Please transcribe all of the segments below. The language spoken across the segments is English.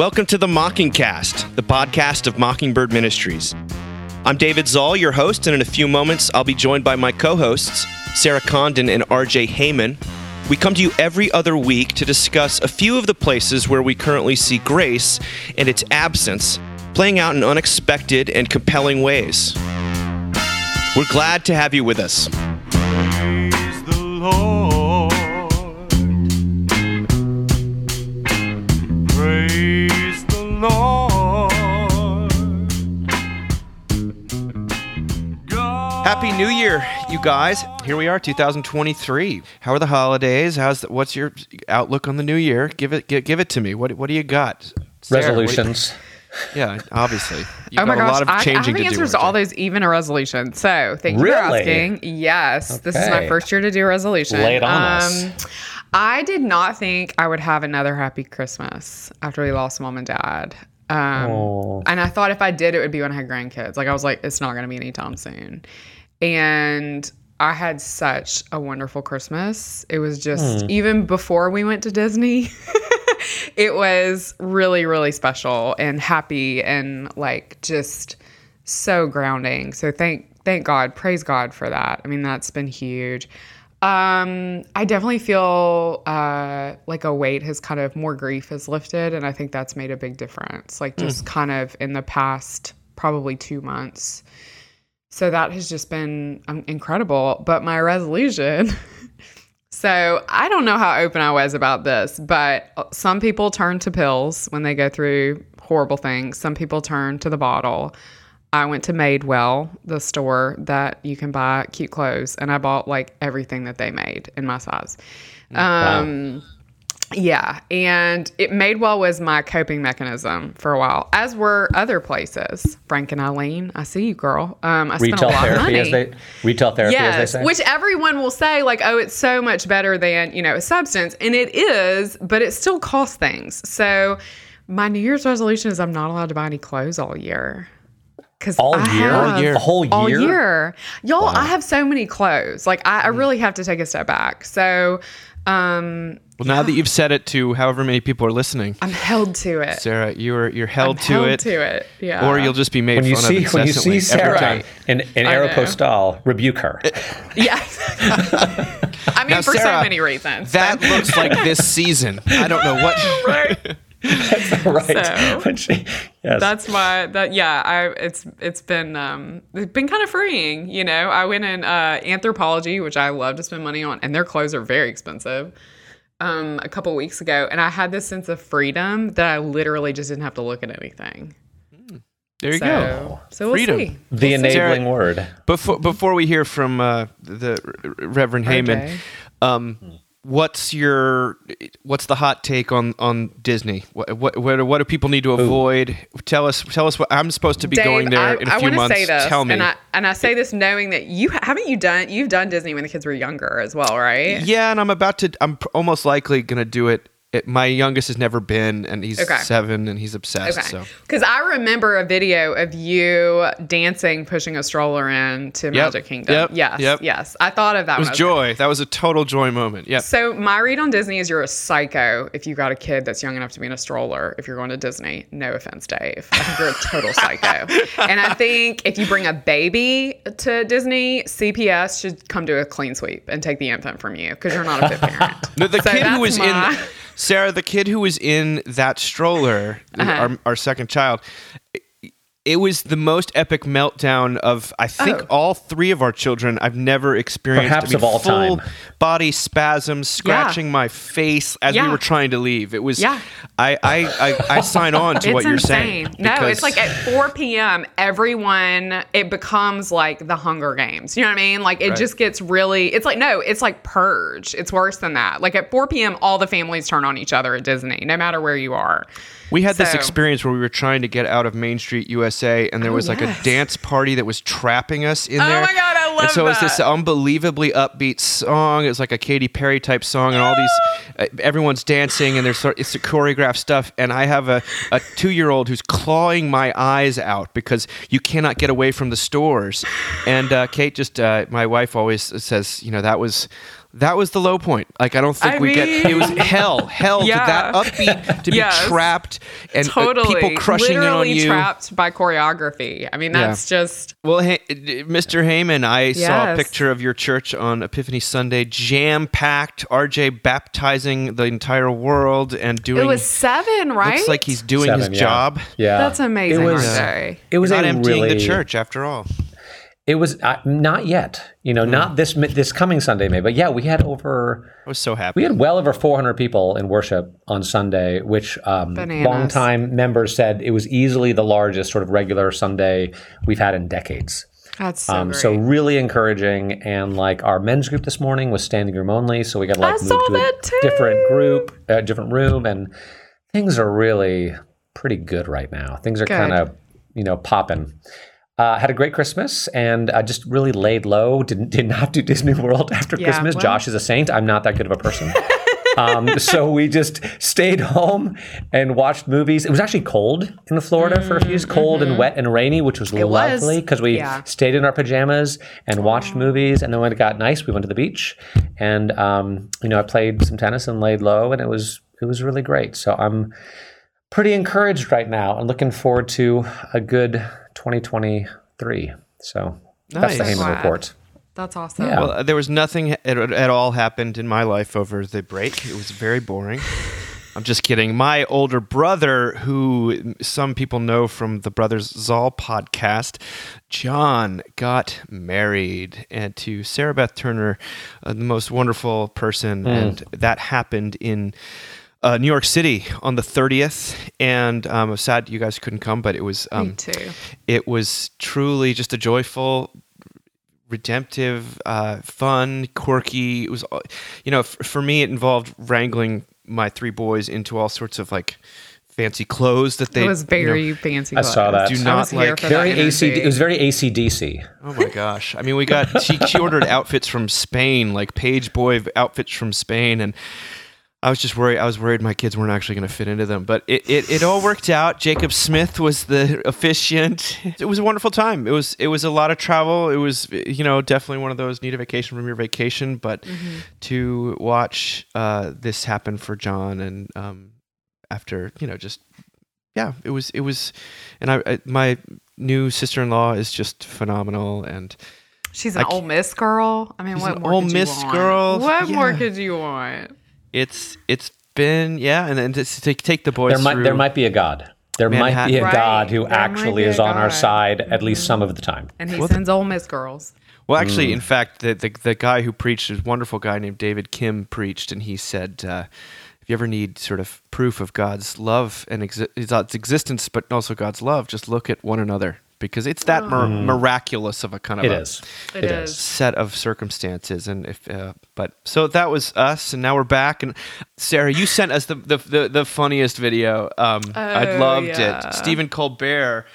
Welcome to the Mockingcast, the podcast of Mockingbird Ministries. I'm David Zoll, your host, and in a few moments, I'll be joined by my co hosts, Sarah Condon and RJ Heyman. We come to you every other week to discuss a few of the places where we currently see grace and its absence playing out in unexpected and compelling ways. We're glad to have you with us. Happy New Year, you guys. Here we are, 2023. How are the holidays? How's the, what's your outlook on the new year? Give it give, give it to me. What what do you got? Sarah, what do you- resolutions. yeah, obviously. You've oh my got a gosh, lot of I, I have the to answers to aren't all you? those, even a resolution. So thank you for Really? asking. Yes, this is my first year to do a resolution. Um, Lay it on us. I did not think I would have another happy Christmas after we lost mom and dad. Um, Oh. And I thought if I did, it would be when I had grandkids. Like I was like, it's not going to be anytime soon. And I had such a wonderful Christmas. It was just even before we went to Disney. it was really really special and happy and like just so grounding. So thank thank God, praise God for that. I mean, that's been huge. Um, I definitely feel uh, like a weight has kind of more grief has lifted, and I think that's made a big difference. Like just kind of in the past probably two months. So that has just been um, incredible. But my resolution. So I don't know how open I was about this, but uh, some people turn to pills when they go through horrible things. Some people turn to the bottle. I went to Madewell, the store that you can buy cute clothes, and I bought like everything that they made in my size. Um, yeah, and it Madewell was my coping mechanism for a while, as were other places. Frank and Eileen, I see you, girl. Um, I spent Retail a lot of money as they retail therapy, as yes, they say. which everyone will say like, oh, it's so much better than you know a substance, and it is, but it still costs things. So my New Year's resolution is I'm not allowed to buy any clothes all year. Because all year, All year. a whole year. all year, y'all. I have so many clothes. Like I, I really have to take a step back. So, um, Well, now that you've said it to however many people are listening, I'm held to it. Sarah, you're you're held I'm to held it, to it. Yeah. or you'll just be made When you fun see of when you incessantly see every Sarah time. in, in I. Aeropostale, rebuke her. yeah. I mean, Now, for Sarah, so many reasons. That looks like this season. I don't know what. right. right. So- When she- yes. that's my that yeah i it's it's been um it's been kind of freeing you know i went in uh Anthropologie which i love to spend money on and their clothes are very expensive um a couple weeks ago and i had this sense of freedom that i literally just didn't have to look at anything There you so go. so we'll Freedom. see the We'll see. enabling word. Before before we hear from uh, the Reverend Heyman, RJ. um, what's your what's the hot take on on Disney? What what what, what do people need to avoid? Tell us tell us what I'm supposed to be Dave, going there I, in a I few wanna months. Say this, Tell me. and I and I say this knowing that you haven't you done you've done Disney when the kids were younger as well, right? yeah, and I'm about to. I'm almost likely going to do it. It. My youngest has never been, and he's Okay. seven, and he's obsessed. Okay. So Because I remember a video of you dancing, pushing a stroller in to Magic Kingdom. Yep. Yes. Yep. Yes. I thought of that it was joy. That was a total joy moment. Yeah. So my read on Disney is you're a psycho if you got a kid that's young enough to be in a stroller. If you're going to Disney, no offense, Dave. I think you're a total psycho. And I think if you bring a baby to Disney, CPS should come do a clean sweep and take the infant from you because you're not a fit parent. No, the So kid who was my- in Sarah, the kid who was in that stroller, Uh-huh. our, our second child, it was the most epic meltdown of I think Oh. all three of our children. I've never experienced Perhaps I mean, of all full time. body spasms, scratching my face as we were trying to leave. It was Yeah. I I I, I sign on to what you're insane. saying. No, it's like at 4 p.m. Everyone it becomes like the Hunger Games. You know what I mean? Like it Right. just gets really. It's like no, it's like purge. It's worse than that. Like at 4 p.m. all the families turn on each other at Disney, no matter where you are. We had this experience where we were trying to get out of Main Street USA, and there Oh, was like yes. a dance party that was trapping us in Oh there. my God, I And love so it was this unbelievably upbeat song. It was like a Katy Perry type song, and all these uh, everyone's dancing, and there's sort it's the choreographed stuff. And I have a, a two year old who's clawing my eyes out because you cannot get away from the stores. And uh, Kate just, uh, my wife always says, you know, that was that was the low point. Like I don't think I we get it was hell, hell Yeah. to that upbeat to Yes. be trapped and uh, Totally. people crushing Literally in on you. trapped by choreography. I mean, Yeah. that's just Well, hey, Mr. Heyman, I saw a picture of your church on Epiphany Sunday, jam packed. RJ baptizing the entire world and doing. it was seven, right? looks like he's doing Seven, his yeah. job. Yeah, That's amazing, It was, RJ. it was Not emptying really, the church after all. It was uh, not yet. You know, Hmm. not this this coming Sunday, maybe. But yeah, we had over I was so happy. we had well over 400 people in worship on Sunday, which um, Bananas. longtime members said it was easily the largest sort of regular Sunday we've had in decades. That's so Um, great. so really encouraging, and like our men's group this morning was standing room only, so we got to like I move to a too. different group, a different room, and things are really pretty good right now. Things are kind of you know popping. Uh, had a great Christmas and uh, just really laid low. Didn't did not do Disney World after Yeah, Christmas. well- Josh is a saint. I'm not that good of a person. um, so we just stayed home and watched movies. It was actually cold in Florida for a few days, cold and wet and rainy, which was Mm, mm-hmm. lovely because we Yeah. stayed in our pajamas and watched movies. And then when it got nice, we went to the beach, and um, you know I played some tennis and laid low, and it was it was really great. So I'm pretty encouraged right now and looking forward to a good 2023. So that's the Nice. Heyman Glad. report. That's awesome. Yeah. Well, there was nothing at, at all happened in my life over the break. It was very boring. I'm just kidding. My older brother, who some people know from the Brothers Zoll podcast, John, got married and to Sarah Beth Turner, uh, the most wonderful person, and that happened in uh, New York City on the 30th. And um, I'm sad you guys couldn't come, but it was Me um, too. it was truly just a joyful redemptive uh, fun quirky it was all- you know f- for me it involved wrangling my three boys into all sorts of like fancy clothes that they It was you know- very fancy. I saw clothes. that. Do I not was here like- for Very that AC. It was very ACDC. oh my gosh i mean we got she, she ordered outfits from spain like page boy outfits from spain and I was just worried. I was worried my kids weren't actually going to fit into them, but it, it, it all worked out. Jacob Smith was the officiant. It was a wonderful time. It was it was a lot of travel. It was you know definitely one of those need a vacation from your vacation. But to watch uh, this happen for John and um, after you know just yeah, it was it was, and I, I my new sister in law is just phenomenal and. She's an Ole Miss girl. I mean, what more Ole Miss girl. What more could you want? It's it's been yeah, and then to take take the boys There might through. there might be a God. There might be a Right. God who There actually is on our God. side at least some of the time. And he Well, sends Ole Miss girls. well, actually, Mm. in fact, the, the the guy who preached, a wonderful guy named David Kim, preached, and he said, uh, if you ever need sort of proof of God's love and exi- God's existence, but also God's love, just look at one another because it's that mir- miraculous of a kind of It a is. It It is. is. set of circumstances and if uh, but so that was us and now we're back and sarah you sent us the the, the, the funniest video um i Oh, loved yeah. it stephen colbert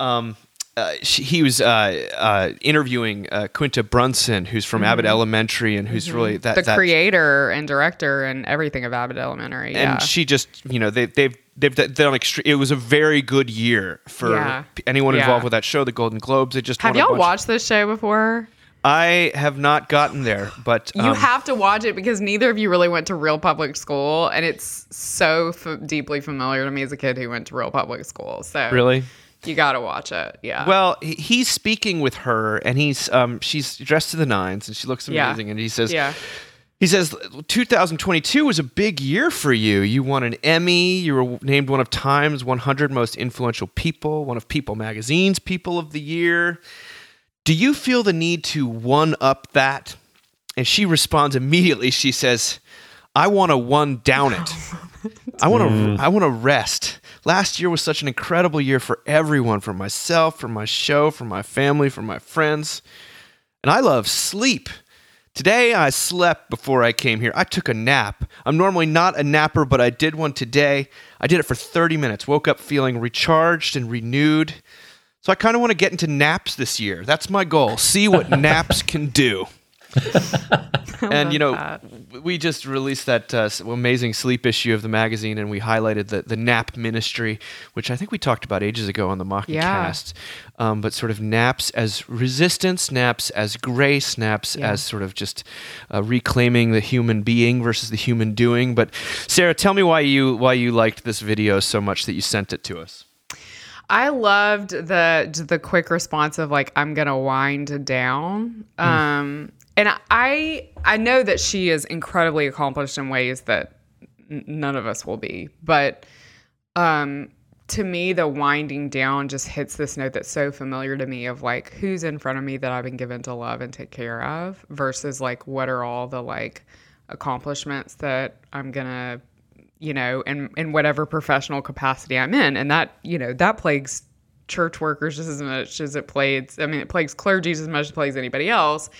um uh, she, he was uh, uh, interviewing uh, Quinta Brunson, who's from Abbott Elementary, and who's really that, Mm-hmm. the that creator and director and everything of Abbott Elementary. Yeah. and she just you know they, they've they've done extreme. It was a very good year for Yeah. anyone Yeah. involved with that show, the Golden Globes. They just have won y'all bunch- watched this show before? I have not gotten there, but You um, have to watch it because neither of you really went to real public school, and it's so f- deeply familiar to me as a kid who went to real public school. So really. You got to watch it. Yeah. Well, he's speaking with her, and he's um, she's dressed to the nines, and she looks Yeah. amazing. And he says, yeah. he says, 2022 was a big year for you. You won an Emmy. You were named one of Time's 100 most influential people, one of People Magazine's People of the Year. Do you feel the need to one up that? And she responds immediately. She says, "I want to one down it. I want to. I want to rest. Last year was such an incredible year for everyone, for myself, for my show, for my family, for my friends, and I love sleep." Today I slept before I came here. I took a nap. I'm normally not a napper, but I did one today. I did it for 30 minutes. Woke up feeling recharged and renewed. So I kind of want to get into naps this year. That's my goal. See what naps can do. and you know, that. we just released that uh, amazing sleep issue of the magazine, and we highlighted the the nap ministry, which I think we talked about ages ago on the Mocking Yeah. Cast. Um, but sort of naps as resistance, naps as grace, naps Yeah. as sort of just uh, reclaiming the human being versus the human doing. But Sarah, tell me why you why you liked this video so much that you sent it to us. I loved the the quick response of like I'm gonna wind down. Um, and I I know that she is incredibly accomplished in ways that n- none of us will be, but um, to me the winding down just hits this note that's so familiar to me of like who's in front of me that I've been given to love and take care of versus like what are all the like accomplishments that I'm gonna you know, in in whatever professional capacity I'm in, and that you know that plagues church workers just as much as it plagues. I mean, it plagues clergy as much as it plagues anybody else.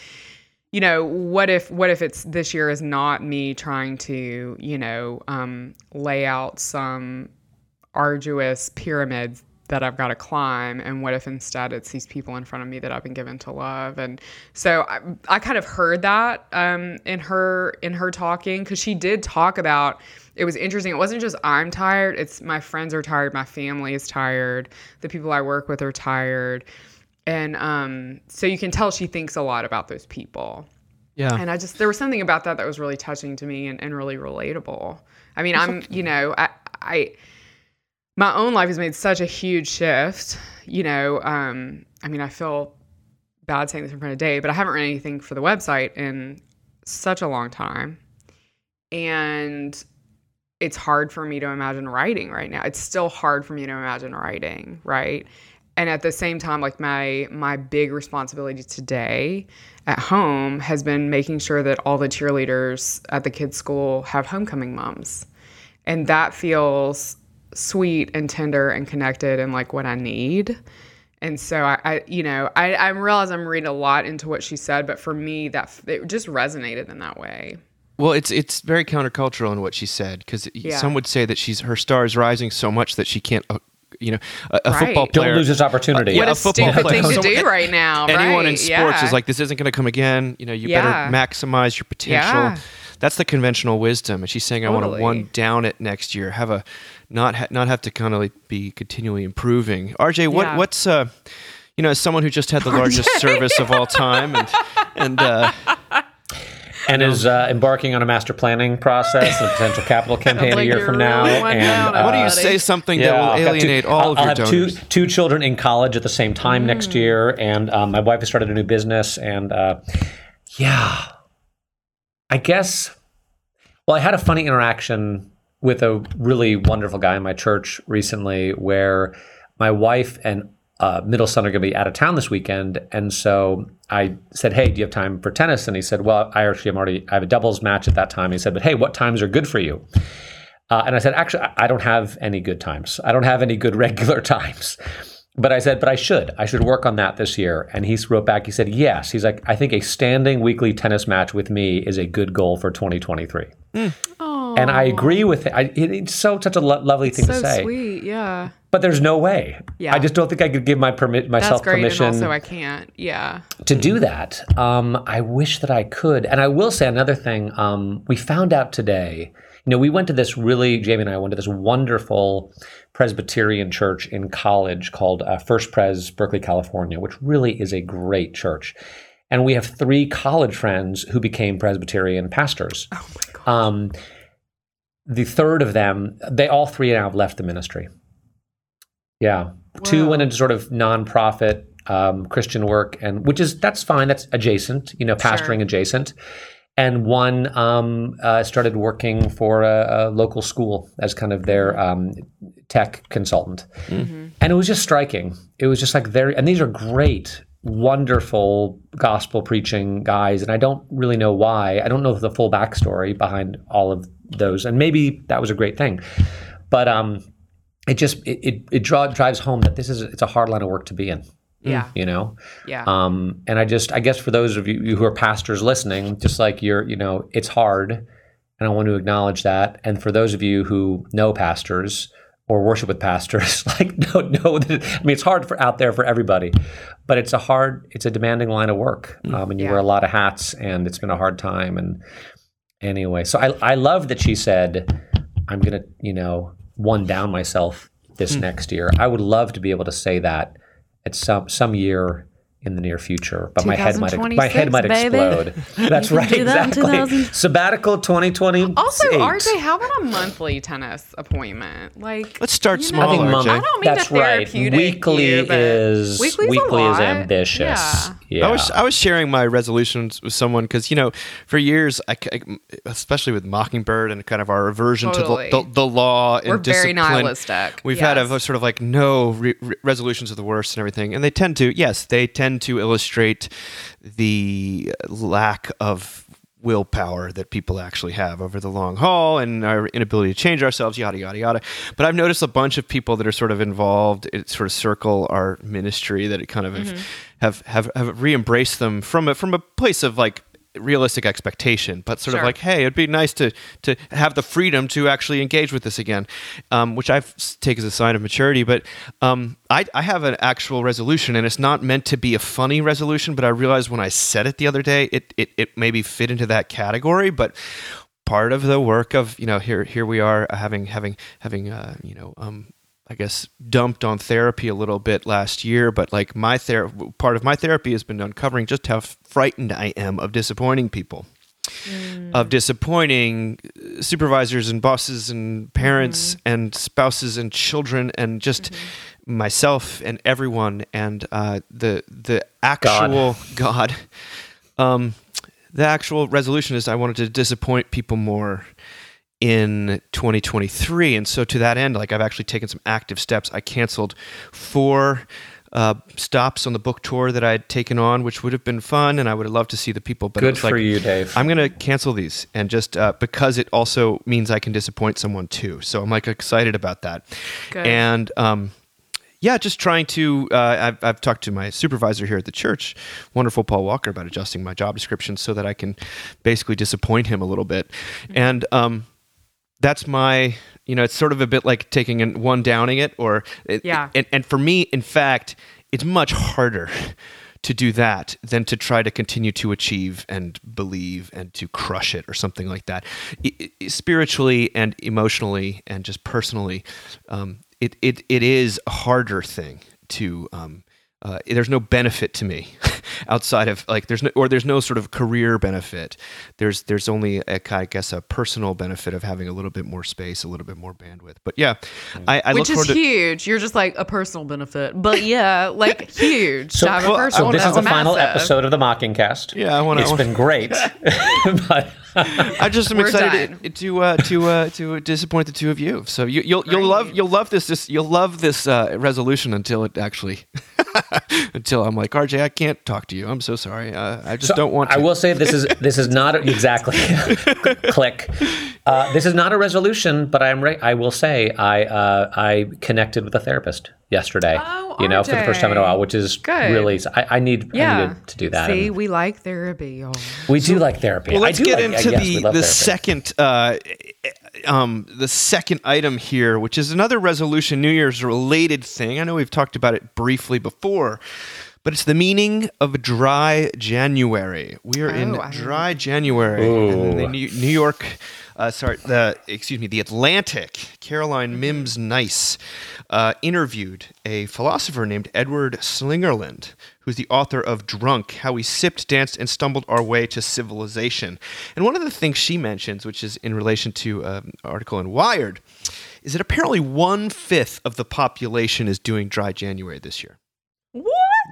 You know, what if what if it's this year is not me trying to you know um, lay out some arduous pyramids that I've got to climb? And what if instead it's these people in front of me that I've been given to love? And so I, I kind of heard that um, in her in her talking because she did talk about it was interesting. It wasn't just I'm tired it's my friends are tired my family is tired the people I work with are tired and um, so you can tell she thinks a lot about those people Yeah. and I just there was something about that that was really touching to me and, and really relatable. I mean, I'm you know I I my own life has made such a huge shift. You know, um, I mean, I feel bad saying this in front of Dave, but I haven't written anything for the website in such a long time, and it's hard for me to imagine writing right now. It's still hard for me to imagine writing, right? And at the same time, like my my big responsibility today at home has been making sure that all the cheerleaders at the kids' school have homecoming moms. And that feels sweet and tender and connected and like what I need. And so I, I you know, I, I realize I'm reading a lot into what she said, but for me, that it just resonated in that way. Well, it's it's very countercultural in what she said because Yeah. some would say that she's her star is rising so much that she can't, uh, you know, a, a Right. football player. Don't lose this opportunity. Yeah, what a a, football stupid player. thing to do right now. Anyone in sports yeah. is like, this isn't going to come again. You know, you Yeah. better maximize your potential. Yeah. That's the conventional wisdom. And she's saying, I want to one down it next year, have a not ha- not have to kind of like be continually improving. RJ, what Yeah. what's uh, you know, as someone who just had the largest service of all time, and and uh, and is uh, embarking on a master planning process and a potential capital campaign a year from now. really one and uh, why don't you say something Yeah, that I've will got two- alienate all I'll, of I'll your have donors? two two children in college at the same time Mm. next year, and um, my wife has started a new business, and uh, yeah, I guess. Well, I had a funny interaction with a really wonderful guy in my church recently, where my wife and uh, middle son are going to be out of town this weekend, and so I said, "Hey, do you have time for tennis?" And he said, "Well, I actually am already. I have a doubles match at that time." He said, "But hey, what times are good for you?" Uh, and I said, actually, I- I don't have any good times. I don't have any good regular times. But I said, but I should. I should work on that this year. And he wrote back, he said, yes. He's like, I think a standing weekly tennis match with me is a good goal for 2023. Oh, And I agree with it. I, it's so such a lo- lovely thing so to say. sweet. Yeah. But there's no way. Yeah. I just don't think I could give my permit myself That's great. permission And also, I can't. Yeah. to do that. Um, I wish that I could. And I will say another thing. Um, we found out today. You know, we went to this really. Jamie and I went to this wonderful Presbyterian church in college called uh, First Pres, Berkeley, California, which really is a great church. And we have three college friends who became Presbyterian pastors. Oh my God. Um, the third of them, they all three now have left the ministry. Yeah, two Wow. went into sort of nonprofit um, Christian work, and which is that's fine. That's adjacent, you know, pastoring Sure. adjacent. And one um, uh, started working for a, a local school as kind of their um, tech consultant, Mm-hmm. and it was just striking. It was just like very, and these are great, wonderful gospel preaching guys, and I don't really know why. I don't know the full backstory behind all of those, and maybe that was a great thing, but um, it just it it, it draw, drives home that this is it's a hard line of work to be in. yeah. You know, Yeah. um, and I just, I guess for those of you who are pastors listening, just like you're, you know, it's hard, and I want to acknowledge that. And for those of you who know pastors or worship with pastors. like, no, no. I mean, it's hard for out there for everybody, but it's a hard, it's a demanding line of work, um, and you Yeah. wear a lot of hats, and it's been a hard time. And anyway, so I, I love that she said, "I'm gonna, you know, one down myself this hmm. next year." I would love to be able to say that at some some year in the near future, but my head might my head might baby. explode. That's can right, do that in exactly. 2000. Sabbatical 2020. Also, RJ, how about a monthly tennis appointment? Like, Let's start you small, I think RJ. I don't mean that's the right. therapeutic Weekly you, is weekly is ambitious. Yeah. Yeah. I was I was sharing my resolutions with someone because you know for years I, c- especially with Mockingbird and kind of our aversion Totally. to the, the, the law and We're very nihilistic. We've had a Yes. sort of like no re- re- resolutions of the worst and everything, and they tend to yes they tend to illustrate the lack of willpower that people actually have over the long haul and our inability to change ourselves yada yada yada but i've noticed a bunch of people that are sort of involved it sort of circle our ministry that it kind of Mm-hmm. have, have have re-embraced them from a from a place of like realistic expectation but sort Sure. of like hey it'd be nice to to have the freedom to actually engage with this again um, which i take as a sign of maturity but um, I, I have an actual resolution and it's not meant to be a funny resolution but i realized when i said it the other day it, it, it maybe fit into that category but part of the work of you know here here we are uh, having having having uh, you know um, I guess dumped on therapy a little bit last year, but like my ther- part of my therapy has been uncovering just how frightened I am of disappointing people, of disappointing supervisors and bosses and parents and spouses and children and just myself and everyone and uh, the the actual God. Um, the actual resolution is I wanted to disappoint people more in 2023 and so to that end like i've actually taken some active steps i canceled four uh, stops on the book tour that i had taken on which would have been fun and i would have loved to see the people but Good for like, you, Dave. i'm going to cancel these and just uh, because it also means i can disappoint someone too so i'm like excited about that Good. and um, yeah, just trying to. Uh, I've, I've talked to my supervisor here at the church, wonderful Paul Walker, about adjusting my job description so that I can basically disappoint him a little bit. And um, that's my, you know, it's sort of a bit like taking an, one downing it, or it, Yeah. And, and for me, in fact, it's much harder to do that than to try to continue to achieve and believe and to crush it or something like that. Spiritually and emotionally and just personally, um, it, it, it is a harder thing to. Um, uh, there's no benefit to me outside of like there's no or there's no sort of career benefit. There's there's only a, I guess a personal benefit of having a little bit more space, a little bit more bandwidth. But yeah, I, I which look is forward to. huge. You're just like a personal benefit, but yeah, like huge So, to have well, I personal. wanna- this is I the final episode of the Mockingcast. Yeah, I wanna- It's I wanna- been great, but I just am We're excited done. to uh, to uh, to disappoint the two of you. So you, you'll you'll love you'll love this, this you'll love this uh, resolution until it actually until I'm like RJ, I can't talk to you. I'm so sorry. Uh, I just So, don't want. to. I will say this is this is not exactly click. Uh, this is not a resolution, but I'm re- I will say I uh, I connected with a therapist yesterday. Oh, you know, for the first time in a while, which is Good. really I, I need I Yeah, needed to do that. See, and we like therapy, y'all. we do like therapy. Well, let's I do get like, into yes, the the therapy. second uh, um, the second item here, which is another resolution New Year's related thing. I know we've talked about it briefly before, but it's the meaning of dry January. We are in Oh, I- dry January, and the New, New York. Uh, sorry, the excuse me, the Atlantic. Caroline Mimbs Nice uh, interviewed a philosopher named Edward Slingerland, who's the author of Drunk: How We Sipped, Danced, and Stumbled Our Way to Civilization. And one of the things she mentions, which is in relation to um, an article in Wired, is that apparently one fifth of the population is doing Dry January this year.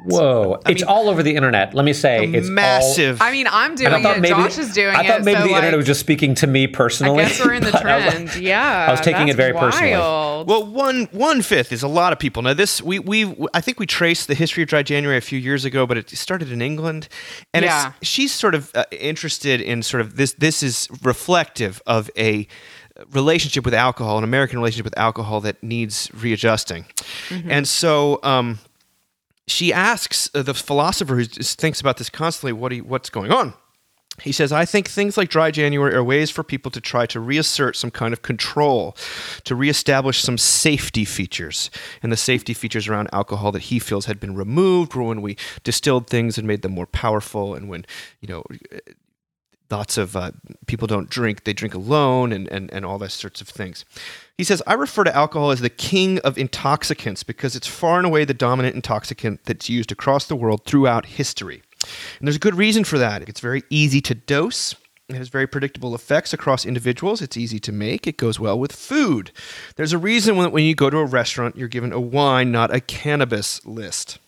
What? Whoa! it's mean, all over the internet. Let me say, it's all- Massive. I mean, I'm doing And I thought it. maybe Josh is doing it. I it. thought maybe so the internet was just speaking to me personally. I personally. guess we're in the but I was like- trend. yeah, I was taking it that's very personally. Well, one one fifth is a lot of people. Now, this we we I think we traced the history of Dry January a few years ago, but it started in England, and Yeah. it's, she's sort of uh, interested in sort of this. This is reflective of a relationship with alcohol, an American relationship with alcohol that needs readjusting, and so. Um, she asks uh, the philosopher who thinks about this constantly, what he, what's going on? He says, I think things like dry January are ways for people to try to reassert some kind of control, to reestablish some safety features. And the safety features around alcohol that he feels had been removed were when we distilled things and made them more powerful, and when, you know, lots of uh, people don't drink, they drink alone, and, and, and all those sorts of things. He says, I refer to alcohol as the king of intoxicants because it's far and away the dominant intoxicant that's used across the world throughout history. And there's a good reason for that. It's very easy to dose. It has very predictable effects across individuals. It's easy to make. It goes well with food. There's a reason when, when you go to a restaurant, you're given a wine, not a cannabis list.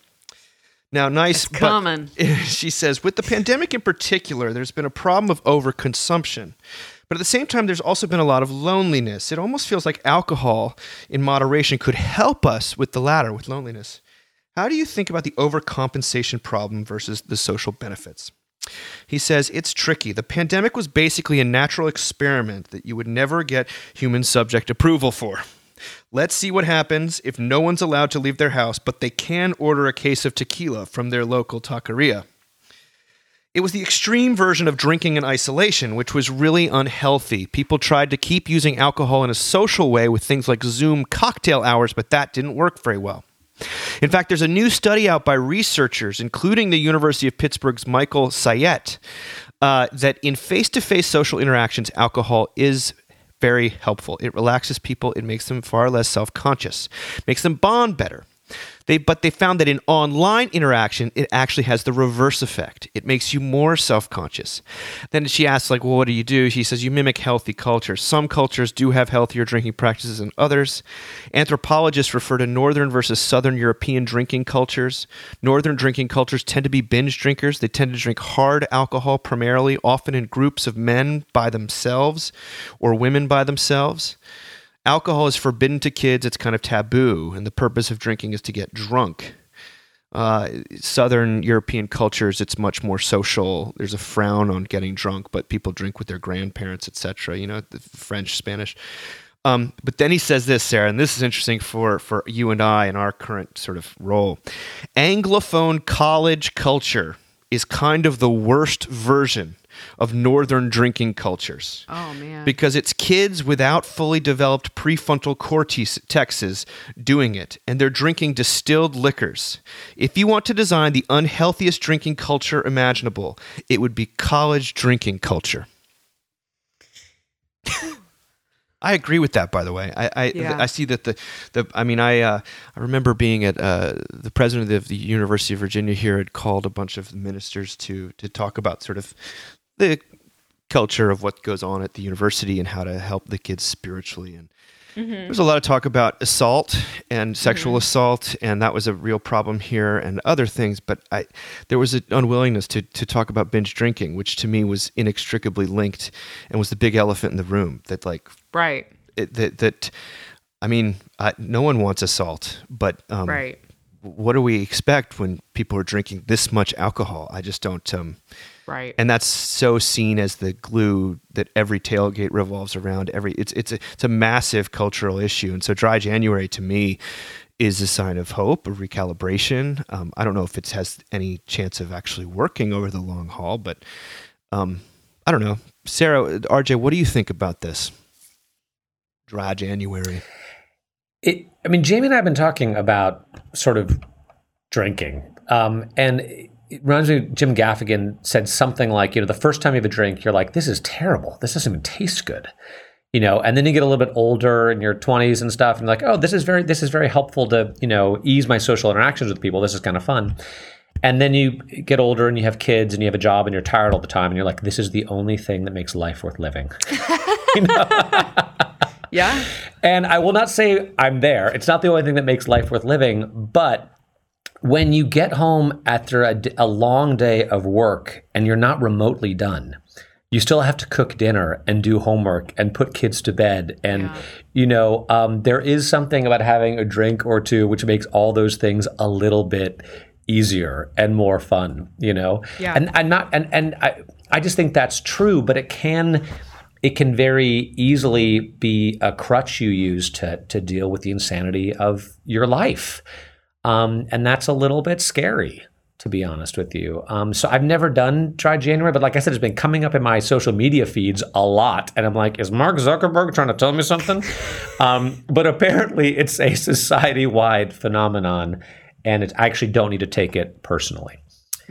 Now, nice. It's common. she says, with the pandemic in particular, there's been a problem of overconsumption. But at the same time, there's also been a lot of loneliness. It almost feels like alcohol in moderation could help us with the latter, with loneliness. How do you think about the overcompensation problem versus the social benefits? He says it's tricky. The pandemic was basically a natural experiment that you would never get human subject approval for. Let's see what happens if no one's allowed to leave their house, but they can order a case of tequila from their local taqueria. It was the extreme version of drinking in isolation, which was really unhealthy. People tried to keep using alcohol in a social way with things like Zoom cocktail hours, but that didn't work very well. In fact, there's a new study out by researchers, including the University of Pittsburgh's Michael Sayette, uh, that in face to face social interactions, alcohol is very helpful. It relaxes people, it makes them far less self conscious, makes them bond better. They, but they found that in online interaction, it actually has the reverse effect. It makes you more self conscious. Then she asks, like, well, what do you do? She says, you mimic healthy cultures. Some cultures do have healthier drinking practices than others. Anthropologists refer to Northern versus Southern European drinking cultures. Northern drinking cultures tend to be binge drinkers. They tend to drink hard alcohol primarily, often in groups of men by themselves or women by themselves alcohol is forbidden to kids. It's kind of taboo, and the purpose of drinking is to get drunk. Uh, Southern European cultures, it's much more social. There's a frown on getting drunk, but people drink with their grandparents, etc. You know, the French, Spanish. Um, but then he says this, Sarah, and this is interesting for, for you and I in our current sort of role. Anglophone college culture is kind of the worst version of northern drinking cultures. Oh man. Because it's kids without fully developed prefrontal cortexes doing it, and they're drinking distilled liquors. If you want to design the unhealthiest drinking culture imaginable, it would be college drinking culture. I agree with that. By the way, I I, Yeah. I see that the the I mean I uh, I remember being at uh, the president of the University of Virginia here had called a bunch of ministers to to talk about sort of the culture of what goes on at the university and how to help the kids spiritually and there's a lot of talk about assault and sexual assault and that was a real problem here and other things but I there was an unwillingness to to talk about binge drinking which to me was inextricably linked and was the big elephant in the room that like right. it, that that I mean I, no one wants assault but um, Right. what do we expect when people are drinking this much alcohol I just don't um, Right. and that's so seen as the glue that every tailgate revolves around every it's it's a, it's a massive cultural issue. And so dry january to me is a sign of hope a recalibration. Um, i don't know if it has any chance of actually working over the long haul but um, i don't know. Sarah rj what do you think about this? Dry january. It, I mean, Jamie and I have been talking about sort of drinking, um, and it reminds me. Jim Gaffigan said something like, "You know, the first time you have a drink, you're like, this is terrible. This doesn't even taste good." You know, and then you get a little bit older in your 20s and stuff, and you're like, "Oh, this is very, this is very helpful to, you know, ease my social interactions with people. This is kind of fun." And then you get older and you have kids and you have a job and you're tired all the time, and you're like, "This is the only thing that makes life worth living." yeah. And I will not say I'm there. It's not the only thing that makes life worth living, but when you get home after a long day of work and you're not remotely done, you still have to cook dinner and do homework and put kids to bed. And, Yeah. you know, um, there is something about having a drink or two which makes all those things a little bit easier and more fun, you know? Yeah. And, and not, and, and I, I just think that's true, but it can, it can very easily be a crutch you use to to deal with the insanity of your life, um, and that's a little bit scary to be honest with you. Um, so I've never done dry January, but like I said, it's been coming up in my social media feeds a lot, and I'm like, is Mark Zuckerberg trying to tell me something? um, but apparently, it's a society-wide phenomenon, and it's, I actually don't need to take it personally.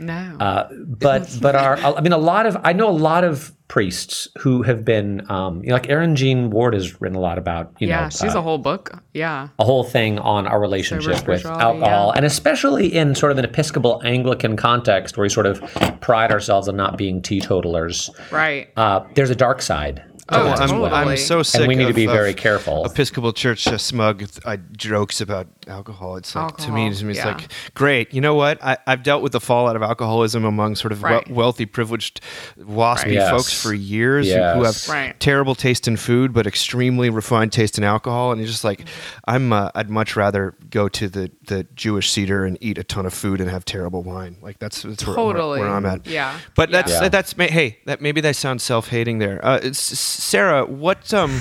No. Uh, but but our I mean a lot of I know a lot of priests who have been um, you know, like Erin Jean Warde has written a lot about you yeah, know she's uh, a whole book. Yeah. a whole thing on our relationship with alcohol, yeah. and especially in sort of an Episcopal Anglican context where we sort of pride ourselves on not being teetotalers. Right. Uh, there's a dark side. Oh, I'm, well. I'm so sick and we need to be very careful. Episcopal Church uh, smug uh, jokes about alcohol. It's like to me, Alcohol, to me, it's yeah. like great. You know what? I, I've dealt with the fallout of alcoholism among sort of we- wealthy, privileged, waspy Right. Yes. folks for years who- who have Right. terrible taste in food but extremely refined taste in alcohol. And it's just like I'm. Uh, I'd much rather go to the the Jewish seder and eat a ton of food and have terrible wine. Like that's that's where, where, Totally. where I'm at. Yeah. But Yeah. that's Yeah. that's hey that maybe that sounds self hating there. Uh, it's, Sarah, what um,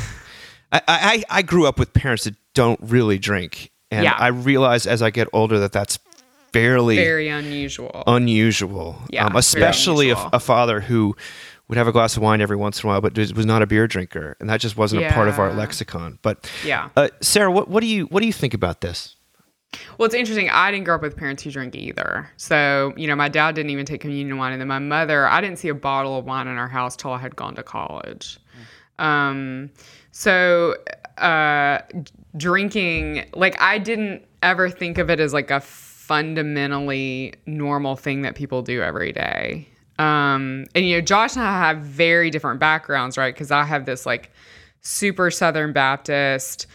I, I I grew up with parents that don't really drink, and Yeah. I realize as I get older that that's fairly Very unusual. unusual. Yeah, um, especially a, unusual. a father who would have a glass of wine every once in a while, but was not a beer drinker, and that just wasn't a part of our lexicon. But Yeah. uh, Sarah, what what do you what do you think about this? Well, it's interesting. I didn't grow up with parents who drink either. So, you know, my dad didn't even take communion wine. And then my mother, I didn't see a bottle of wine in our house till I had gone to college. Um, so, uh, drinking, like, I didn't ever think of it as like a fundamentally normal thing that people do every day. Um, and, you know, Josh and I have very different backgrounds, right? Because I have this like super Southern Baptist,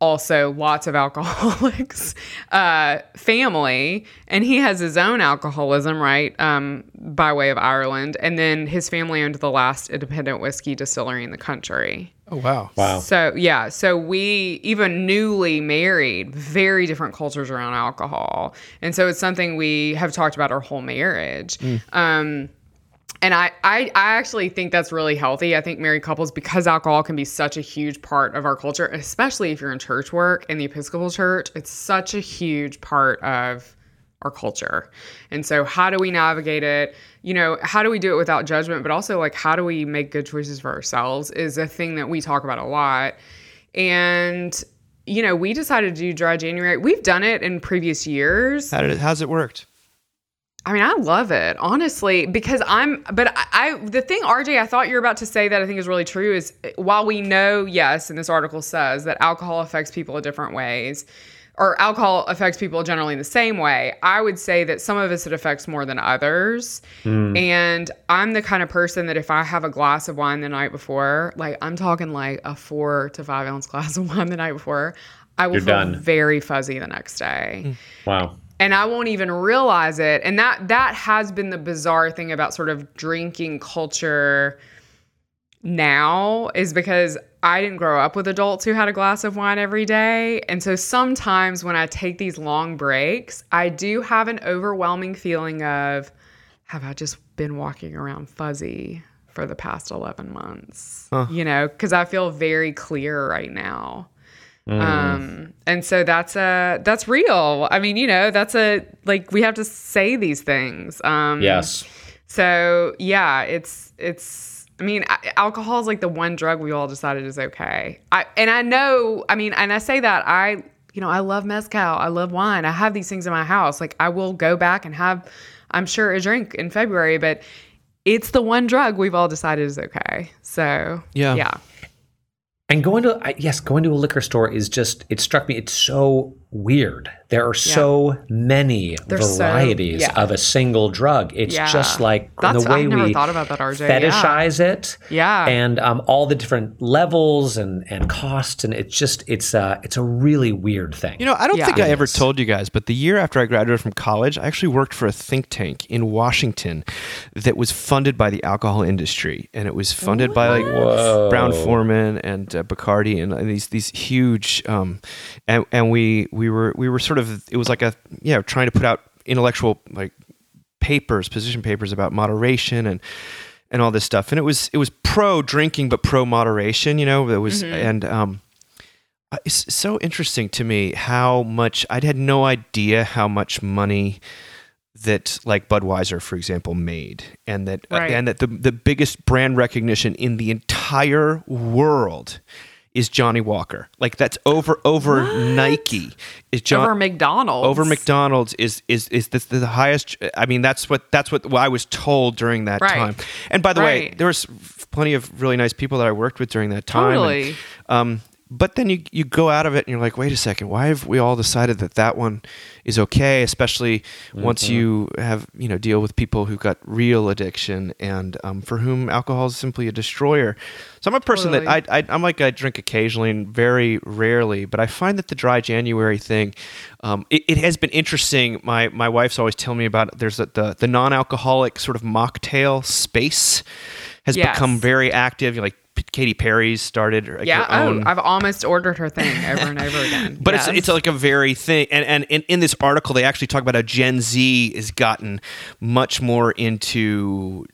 also lots of alcoholics uh, family and he has his own alcoholism right um, by way of ireland and then his family owned the last independent whiskey distillery in the country Oh wow, wow. so yeah, so we even newly married, very different cultures around alcohol, and so it's something we have talked about our whole marriage. Um, and I, I, I actually think that's really healthy. I think married couples, because alcohol can be such a huge part of our culture, especially if you're in church work in the Episcopal Church, it's such a huge part of our culture. And so, how do we navigate it? You know, how do we do it without judgment, but also like how do we make good choices for ourselves is a thing that we talk about a lot. And you know, we decided to do dry January. We've done it in previous years. how did it how's it worked? I mean, I love it, honestly, because I'm, but I, I, the thing, RJ, I thought you were about to say that I think is really true is while we know, yes, and this article says that alcohol affects people in different ways, or alcohol affects people generally in the same way, I would say that some of us it affects more than others. Hmm. And I'm the kind of person that if I have a glass of wine the night before, like I'm talking like a four to five ounce glass of wine the night before, I will You're feel done. very fuzzy the next day hmm. Wow. and I won't even realize it. And that that has been the bizarre thing about sort of drinking culture now is because I didn't grow up with adults who had a glass of wine every day. And so sometimes when I take these long breaks, I do have an overwhelming feeling of have I just been walking around fuzzy for the past 11 months? You know, cuz I feel very clear right now. Um, and so that's a that's real. I mean, you know, that's a like we have to say these things. Um, Yes. So yeah, it's it's. I mean, alcohol is like the one drug we all decided is okay. I and I know. I mean, and I say that I, you know, I love mezcal. I love wine. I have these things in my house. Like I will go back and have, I'm sure a drink in February, but it's the one drug we've all decided is okay. So Yeah. yeah, And going to I- yes, going to a liquor store is just it struck me. It's so weird. There are so many There's so- varieties yeah. of a single drug. It's Yeah. just like That's- the way we thought about that, RJ. Yeah. fetishize it. Yeah. and um, all the different levels and and costs, and it's just it's uh it's a really weird thing. You know, I don't Yeah. think I ever told you guys, but the year after I graduated from college, I actually worked for a think tank in Washington that was funded by the alcohol industry, and it was funded by like Whoa. Brown-Forman and uh, Bacardi and uh, these these huge, um, and and we we were we were sort of it was like a yeah trying to put out intellectual like papers, position papers about moderation and and all this stuff, and it was it was pro drinking but pro moderation, you know, it was and um. Uh, It's so interesting to me how much I'd had no idea how much money that like Budweiser, for example, made, and that Right. and that the the biggest brand recognition in the entire world is Johnnie Walker. Like that's over over Nike. Is John Over McDonald's. over McDonald's is is is the, the highest. I mean, that's what that's what I was told during that Right. time. And by the way, there was plenty of really nice people that I worked with during that time. and, um, but then you you go out of it and you're like, wait a second, why have we all decided that that one is okay? Especially once Mm-hmm. you have you know deal with people who've got real addiction and um, for whom alcohol is simply a destroyer. So I'm a person that Totally. I, I I'm like I drink occasionally and very rarely, but I find that the dry January thing, um, it, it has been interesting. My my wife's always telling me about it. there's a, the the non-alcoholic sort of mocktail space has Yes. become very active. You know, like Katy Perry's started like, Yeah. Oh, I've almost ordered her thing over and over again. but Yes. it's it's like a very thing, and and in, in this article they actually talk about how Gen Z has gotten much more into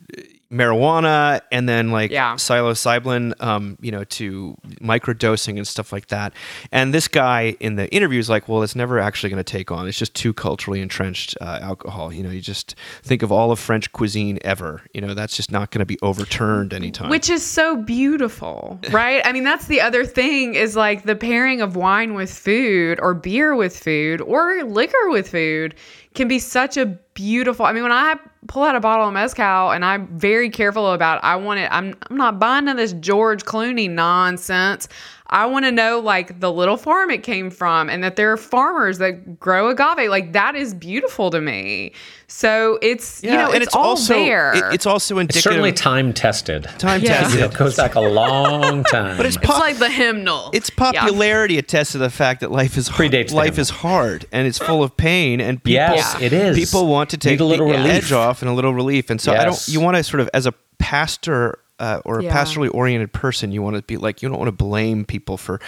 marijuana and then like Yeah. psilocybin, um, you know, to microdosing and stuff like that. And this guy in the interview is like, well, it's never actually going to take on. It's just too culturally entrenched uh, alcohol. You know, you just think of all of French cuisine ever. You know, that's just not going to be overturned anytime. Which is so beautiful, right? I mean, that's the other thing is like the pairing of wine with food or beer with food or liquor with food can be such a beautiful. I mean, when I pull out a bottle of mezcal and I'm very careful about I want it I'm I'm not buying this George Clooney nonsense. I want to know like the little farm it came from and that there are farmers that grow agave. Like that is beautiful to me. So it's you know, and it's, all also there. it- it's also indicative. It's certainly time tested. time Yeah. tested. It goes back a long time. But it's It's like the hymnal. its Yeah. popularity attests to the fact that life is Predates life is hard and it's full of pain and people Yes, it is. people want to Need take a little the relief. edge off and a little relief and so I don't you want to sort of as a pastor uh, or a Yeah. pastorally oriented person you want to be like you don't want to blame people for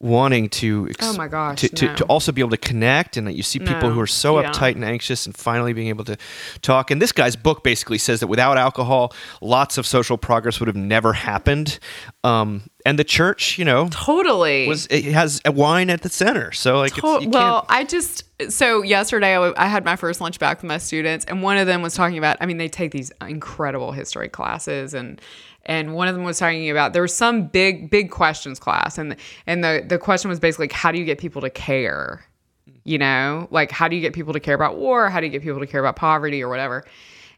wanting to ex- Oh my gosh, to, to, no. to also be able to connect and that you see people No, who are so yeah. uptight and anxious and finally being able to talk and this guy's book basically says that without alcohol lots of social progress would have never happened um, and the church you know totally. was it has a wine at the center. So like, it's, Oh, well, I just so yesterday I, w- I had my first lunch back with my students, and one of them was talking about. I mean, they take these incredible history classes and and one of them was talking about there was some big big questions class and and the the question was basically like, how do you get people to care? You know, like how do you get people to care about war? How do you get people to care about poverty or whatever?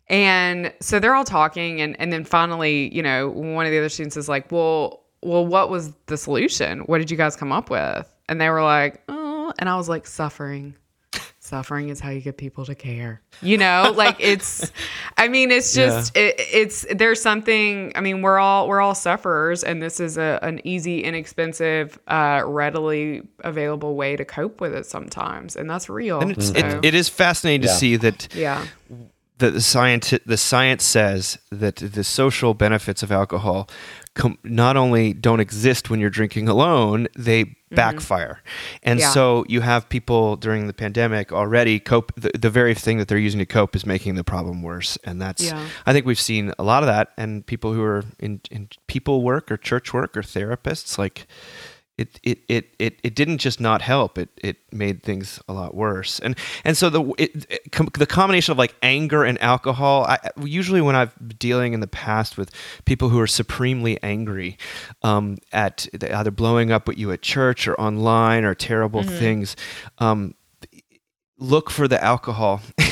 And so they're all talking and and then finally, you know, one of the other students is like, "Well, well what was the solution? What did you guys come up with?" And they were like, "Oh," and I was like, "Suffering." suffering is how you get people to care you know like it's i mean it's just it, it's there's something i mean we're all we're all sufferers and this is a, an easy inexpensive uh readily available way to cope with it sometimes and that's real and it's, so, it, it is fascinating to Yeah. see that yeah that the science the science says that the social benefits of alcohol com- not only don't exist when you're drinking alone, they mm-hmm. backfire. And Yeah. so you have people during the pandemic already cope the, the very thing that they're using to cope is making the problem worse. And that's Yeah. I think we've seen a lot of that and people who are in, in people work or church work or therapists like it, it, it, it, it didn't just not help. It it made things a lot worse. And and so the it, it, com- the combination of like anger and alcohol I, usually when I've been dealing in the past with people who are supremely angry um, at either blowing up at you at church or online or terrible things um, look for the alcohol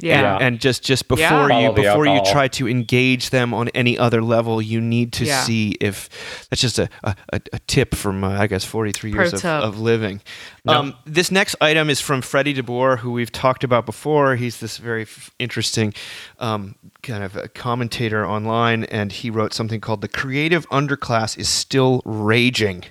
Yeah. and, and just just before Yeah. you Follow before you try to engage them on any other level you need to Yeah. see if that's just a, a, a a tip from uh, I guess 43 Pro years of, of living. Um, this next item is from Freddie deBoer, who we've talked about before. He's this very f- interesting um, kind of a commentator online, and he wrote something called "The Creative Underclass is Still Raging."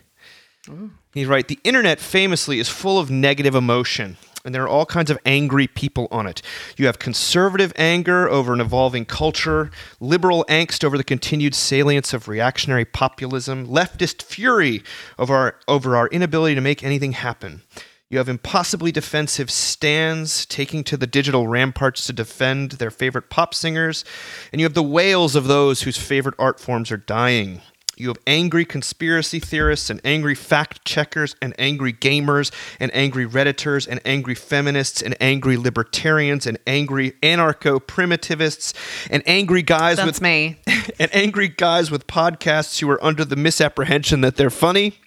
He's right. The internet famously is full of negative emotion, and there are all kinds of angry people on it. You have conservative anger over an evolving culture, liberal angst over the continued salience of reactionary populism, leftist fury over our, over our inability to make anything happen. You have impossibly defensive stands taking to the digital ramparts to defend their favorite pop singers, and you have the wails of those whose favorite art forms are dying. You have angry conspiracy theorists and angry fact checkers and angry gamers and angry Redditors and angry feminists and angry libertarians and angry anarcho primitivists and angry guys That's with me. and angry guys with podcasts who are under the misapprehension that they're funny.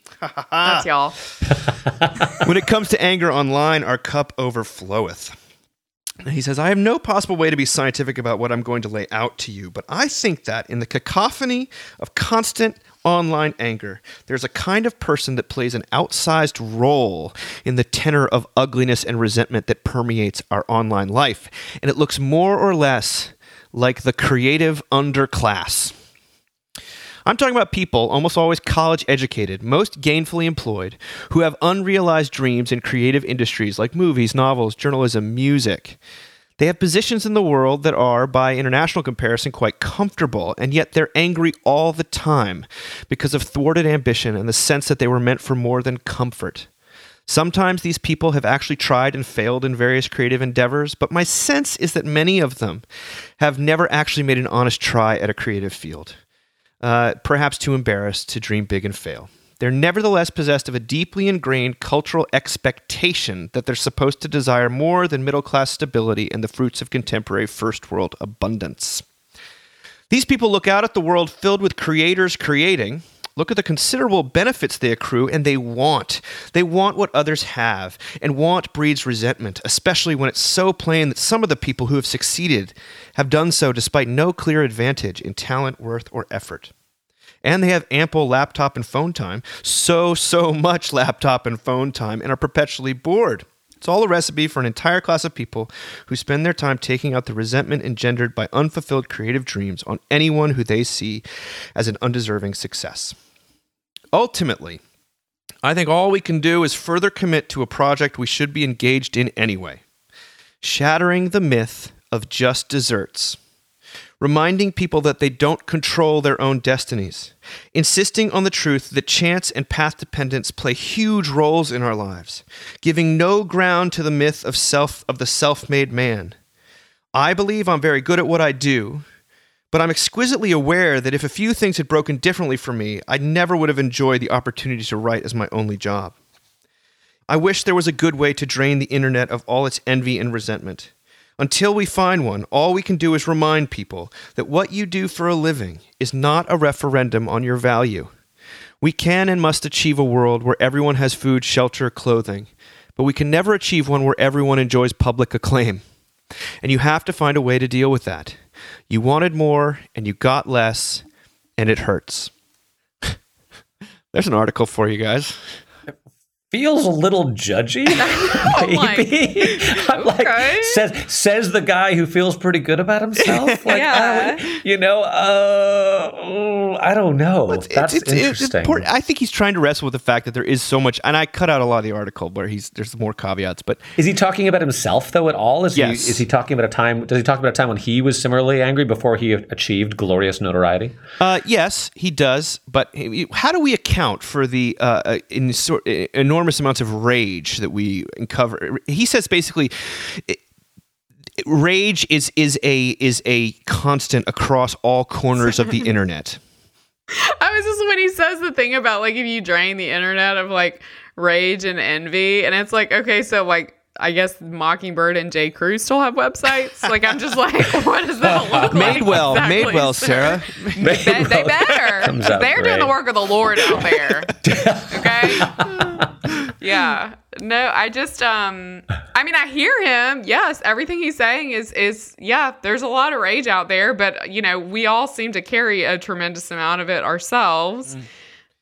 That's y'all. when it comes to anger online, our cup overfloweth. He says, I have no possible way to be scientific about what I'm going to lay out to you, but I think that in the cacophony of constant online anger, there's a kind of person that plays an outsized role in the tenor of ugliness and resentment that permeates our online life. And it looks more or less like the creative underclass. I'm talking about people, almost always college educated, most gainfully employed, who have unrealized dreams in creative industries like movies, novels, journalism, music. They have positions in the world that are, by international comparison, quite comfortable, and yet they're angry all the time because of thwarted ambition and the sense that they were meant for more than comfort. Sometimes these people have actually tried and failed in various creative endeavors, but my sense is that many of them have never actually made an honest try at a creative field uh, perhaps too embarrassed to dream big and fail. They're nevertheless possessed of a deeply ingrained cultural expectation that they're supposed to desire more than middle class stability and the fruits of contemporary first world abundance. These people look out at the world filled with creators creating, look at the considerable benefits they accrue, and they want. They want what others have, and want breeds resentment, especially when it's so plain that some of the people who have succeeded have done so despite no clear advantage in talent, worth, or effort. And they have ample laptop and phone time, so, so much laptop and phone time, and are perpetually bored. It's all a recipe for an entire class of people who spend their time taking out the resentment engendered by unfulfilled creative dreams on anyone who they see as an undeserving success. Ultimately, I think all we can do is further commit to a project we should be engaged in anyway. Shattering the myth of just desserts, reminding people that they don't control their own destinies, insisting on the truth that chance and path dependence play huge roles in our lives, giving no ground to the myth of self of the self-made man. I believe I'm very good at what I do, but I'm exquisitely aware that if a few things had broken differently for me, I never would have enjoyed the opportunity to write as my only job. I wish there was a good way to drain the internet of all its envy and resentment. Until we find one, all we can do is remind people that what you do for a living is not a referendum on your value. We can and must achieve a world where everyone has food, shelter, clothing, but we can never achieve one where everyone enjoys public acclaim. And you have to find a way to deal with that. You wanted more and you got less, and it hurts. There's an article for you guys. Feels a little judgy. Maybe I'm like Okay. says says the guy who feels pretty good about himself. Like, Yeah. I would- you know, uh, I don't know. It's- That's it's- it's interesting. important. I think he's trying to wrestle with the fact that there is so much, and I cut out a lot of the article where he's there's more caveats, but Is he talking about himself though at all? Is Yes. he is he talking about a time? Does he talk about a time when he was similarly angry before he achieved glorious notoriety? Uh, yes, he does. But how do we account for the uh, uh, in, sor- enormous amounts of rage that we uncover? He says basically. It, Rage is is a is a constant across all corners of the internet. I was just when he says the thing about like if you drain the internet of like rage and envy, and it's like okay, so like I guess Mockingbird and J. Crew still have websites. Like I'm just like, what does that look like? Madewell, exactly, Madewell, sir? Sarah. They, they better. They're doing the work of the Lord out there. Okay. yeah. No, I just um I mean I hear him. Yes, everything he's saying is is yeah, there's a lot of rage out there, but you know, we all seem to carry a tremendous amount of it ourselves.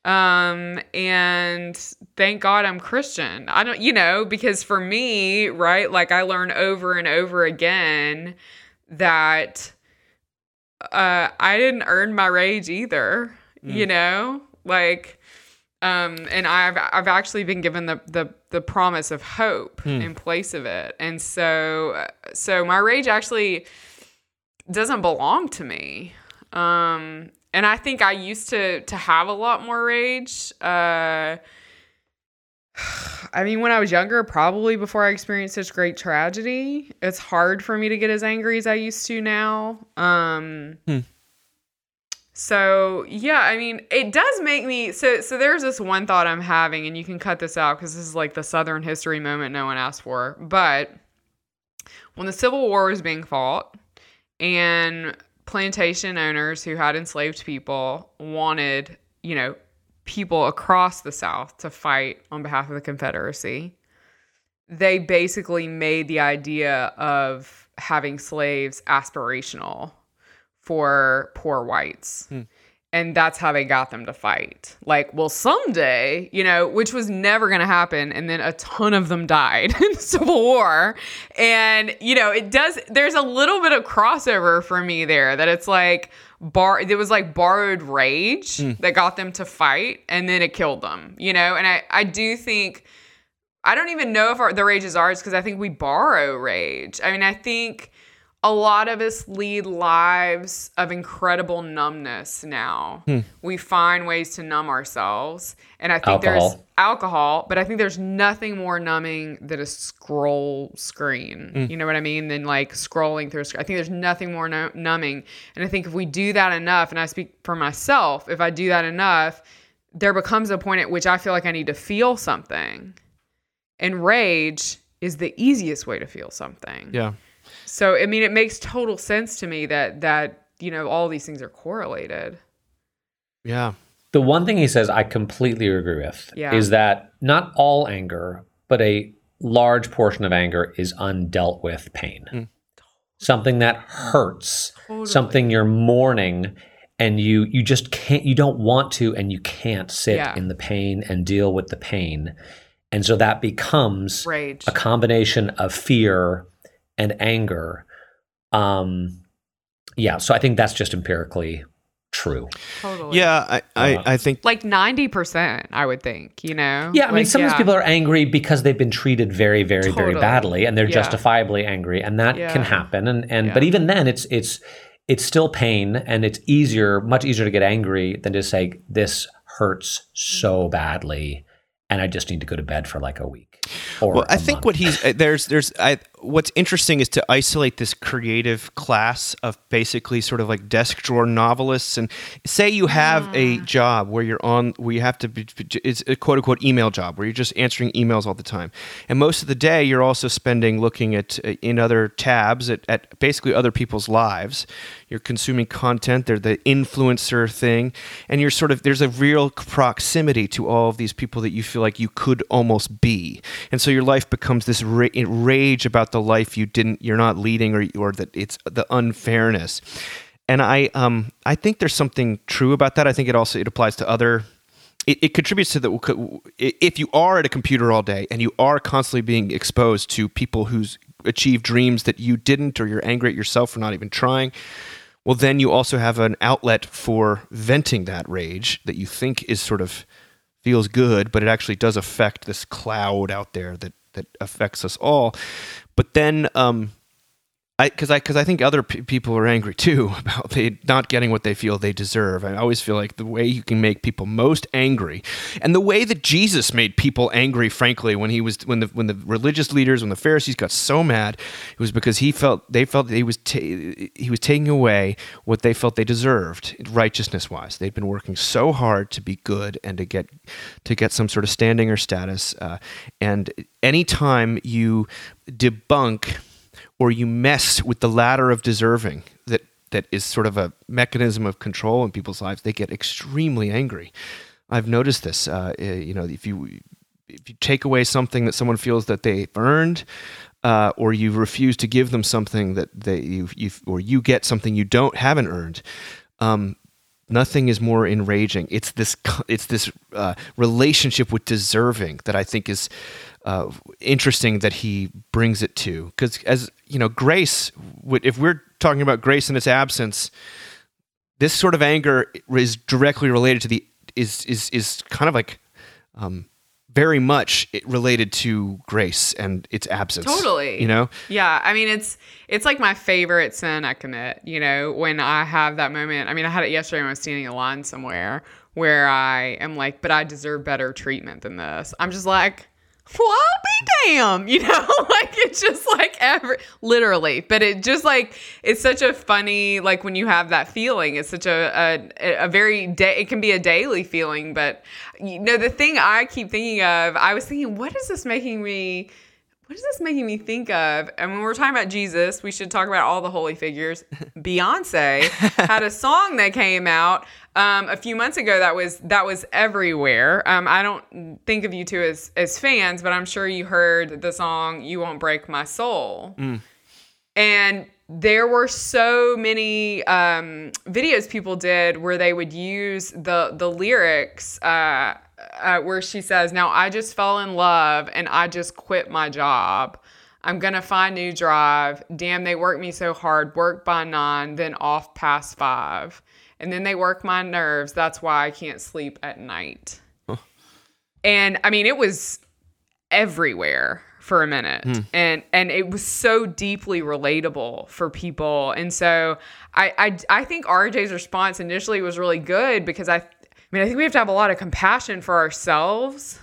Um and thank God I'm Christian. I don't you know, because for me, right, like I learn over and over again that uh I didn't earn my rage either, you know? Like um and I've I've actually been given the the the promise of hope in place of it. And so so my rage actually doesn't belong to me. Um and I think I used to to have a lot more rage. Uh I mean, when I was younger, probably before I experienced such great tragedy, it's hard for me to get as angry as I used to now. Um, Hmm. So yeah, I mean, it does make me so. So there's this one thought I'm having, and you can cut this out because this is like the Southern history moment no one asked for. But when the Civil War was being fought, and plantation owners who had enslaved people wanted, you know, people across the South to fight on behalf of the Confederacy, they basically made the idea of having slaves aspirational for poor whites. Hmm. And that's how they got them to fight. Like, well, someday, you know, which was never going to happen. And then a ton of them died in the Civil War. And, you know, it does, there's a little bit of crossover for me there that it's like, bar, it was like borrowed rage hmm. that got them to fight and then it killed them, you know? And I, I do think, I don't even know if our, the rage is ours because I think we borrow rage. I mean, I think a lot of us lead lives of incredible numbness now. Hmm. We find ways to numb ourselves. And I think there's Alcohol. alcohol, but I think there's nothing more numbing than a scroll screen. Hmm. You know what I mean? Than like scrolling through a screen. I think there's nothing more nu- numbing. And I think if we do that enough, and I speak for myself, if I do that enough, there becomes a point at which I feel like I need to feel something. And rage is the easiest way to feel something. Yeah. So I mean, it makes total sense to me that that you know all these things are correlated. Yeah. The one thing he says I completely agree with Yeah. is that not all anger, but a large portion of anger is undealt with pain. Hmm. Something that hurts, something you're mourning and you you just can't you don't want to and you can't sit Yeah. in the pain and deal with the pain. And so that becomes Rage. a combination of fear and anger. Um yeah, so I think that's just empirically true. Totally. Yeah. I, I, I think Like ninety percent, I would think. You know. Yeah, I mean, Like, sometimes yeah. people are angry because they've been treated very, very, very badly, and they're Yeah. justifiably angry, and that Yeah. can happen. And and but even then, it's it's it's still pain, and it's easier, much easier to get angry than to say this hurts so badly, and I just need to go to bed for like a week. Or Well, I a think month. what he's uh, there's there's I what's interesting is to isolate this creative class of basically sort of like desk drawer novelists. And say you have a job where you're on where you have to be it's a quote unquote email job where you're just answering emails all the time. And most of the day you're also spending looking at uh, in other tabs at, at basically other people's lives. You're consuming content they're the influencer thing. And you're sort of there's a real proximity to all of these people that you feel like you could almost be. And so your life becomes this ra- rage about the life you didn't you're not leading or or that it's the unfairness. And i um i think there's something true about that. I think it also it applies to other it, it contributes to the if you are at a computer all day and you are constantly being exposed to people who's achieved dreams that you didn't or you're angry at yourself for not even trying well then you also have an outlet for venting that rage that you think is sort of feels good but it actually does affect this cloud out there that that affects us all but then um because I because I think other p- people are angry too about they not getting what they feel they deserve. I always feel like the way you can make people most angry, and the way that Jesus made people angry, frankly, when he was when the when the religious leaders when the Pharisees got so mad, it was because he felt they felt that he was ta- he was taking away what they felt they deserved righteousness wise. They'd been working so hard to be good and to get to get some sort of standing or status, uh, and anytime you debunk or you mess with the ladder of deserving that that is sort of a mechanism of control in people's lives, they get extremely angry. I've noticed this. Uh, eh, you know, if you if you take away something that someone feels that they've earned, uh, or you refuse to give them something that they you, you or you get something you don't haven't earned, um, nothing is more enraging. It's this it's this uh, relationship with deserving that I think is uh, interesting that he brings it to. Because as you know, grace. If we're talking about grace in its absence, this sort of anger is directly related to the is is is kind of like um, very much related to grace and its absence. Totally. you know. Yeah, I mean it's it's like my favorite sin I commit. You know, when I have that moment. I mean, I had it yesterday when I was standing in line somewhere where I am like, but I deserve better treatment than this. I'm just like, well, I'll be bam, you know, like it's just like every literally, but it just like it's such a funny like when you have that feeling. It's such a a, a very day. It can be a daily feeling, but you know the thing I keep thinking of. I was thinking, what is this making me? What is this making me think of? And when we're talking about Jesus, we should talk about all the holy figures. Beyonce had a song that came out um, a few months ago that was that was everywhere. Um, I don't think of you two as as fans, but I'm sure you heard the song "You Won't Break My Soul." And there were so many um, videos people did where they would use the the lyrics uh, uh, where she says, "Now I just fell in love and I just quit my job. I'm gonna find new drive. Damn, they work me so hard. Work by nine, then off past five, and then they work my nerves. That's why I can't sleep at night." And I mean, it was everywhere for a minute and and it was so deeply relatable for people and so I, I i think rj's response initially was really good because i i mean i think we have to have a lot of compassion for ourselves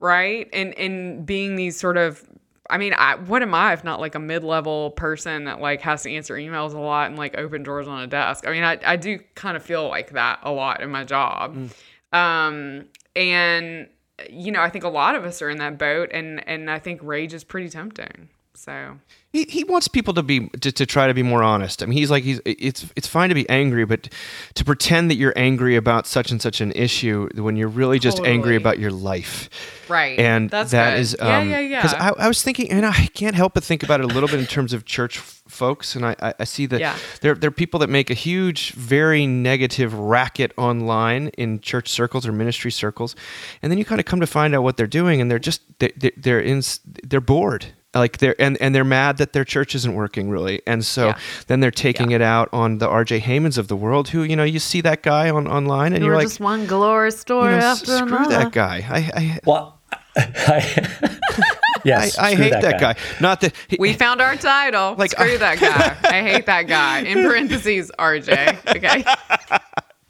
right and in being these sort of I mean, I, what am I if not like a mid-level person that like has to answer emails a lot and like open drawers on a desk? I mean, I, I do kind of feel like that a lot in my job. Um, and you know, I think a lot of us are in that boat, and and I think rage is pretty tempting. So He, he wants people to be to, to try to be more honest. I mean, he's like he's it's it's fine to be angry, but to pretend that you're angry about such and such an issue when you're really just angry about your life. right, And that's that good. is yeah, um, yeah, yeah. Because I, I was thinking, and I can't help but think about it a little bit in terms of church f- folks, and I, I, I see that Yeah. there there are people that make a huge, very negative racket online in church circles or ministry circles, and then you kind of come to find out what they're doing, and they're just they, they, they're in they're bored. Like they're and, and they're mad that their church isn't working really, and so Yeah. then they're taking Yeah. it out on the R.J. Heijmens of the world, who you know you see that guy on online, and You're you're like, just one glorious you know, after screw another. that guy. I I, Well, I, yes, I, I hate that, guy. Not that he, we found our title. Like, Screw I- that guy. I hate that guy. In parentheses, RJ. Okay.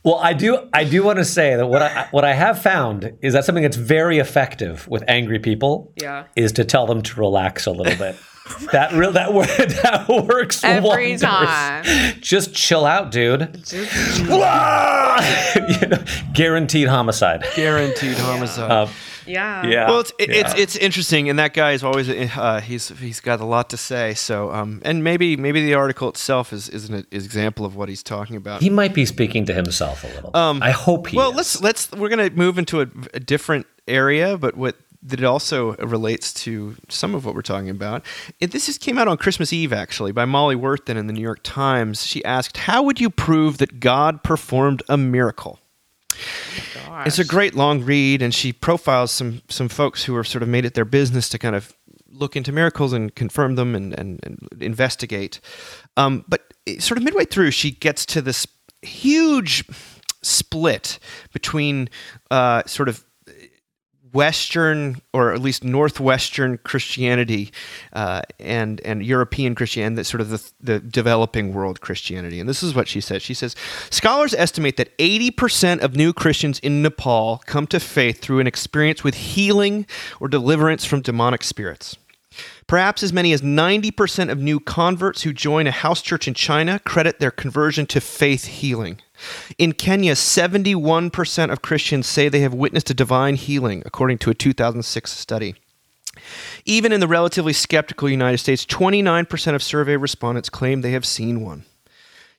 Well, I do. I do want to say that what I what I have found is that something that's very effective with angry people Yeah. is to tell them to relax a little bit. that real that wor- that works Every wonders. time. Just chill out, dude. Just, You know, guaranteed homicide. guaranteed homicide. Uh, yeah. yeah. Well, it's it, yeah. it's it's interesting, and that guy is always uh, he's he's got a lot to say. So, um, and maybe maybe the article itself is is an example of what he's talking about. he might be speaking to himself a little. I hope he. Um, well, is. let's let's we're gonna move into a, a different area, but what that it also relates to some of what we're talking about. It, this just came out on Christmas Eve, actually, by Molly Worthen in the New York Times. She asked, "How would you prove that God performed a miracle?" It's a great long read, and she profiles some some folks who have sort of made it their business to kind of look into miracles and confirm them and, and, and investigate. Um, but sort of midway through, she gets to this huge split between uh, sort of Western or at least Northwestern Christianity uh, and and European Christianity, that sort of the, the developing world Christianity. And this is what she says. She says scholars estimate that 80% of new Christians in Nepal come to faith through an experience with healing or deliverance from demonic spirits. Perhaps as many as 90% of new converts who join a house church in China credit their conversion to faith healing. In Kenya, 71% of Christians say they have witnessed a divine healing, according to a 2006 study. Even in the relatively skeptical United States, 29% of survey respondents claim they have seen one.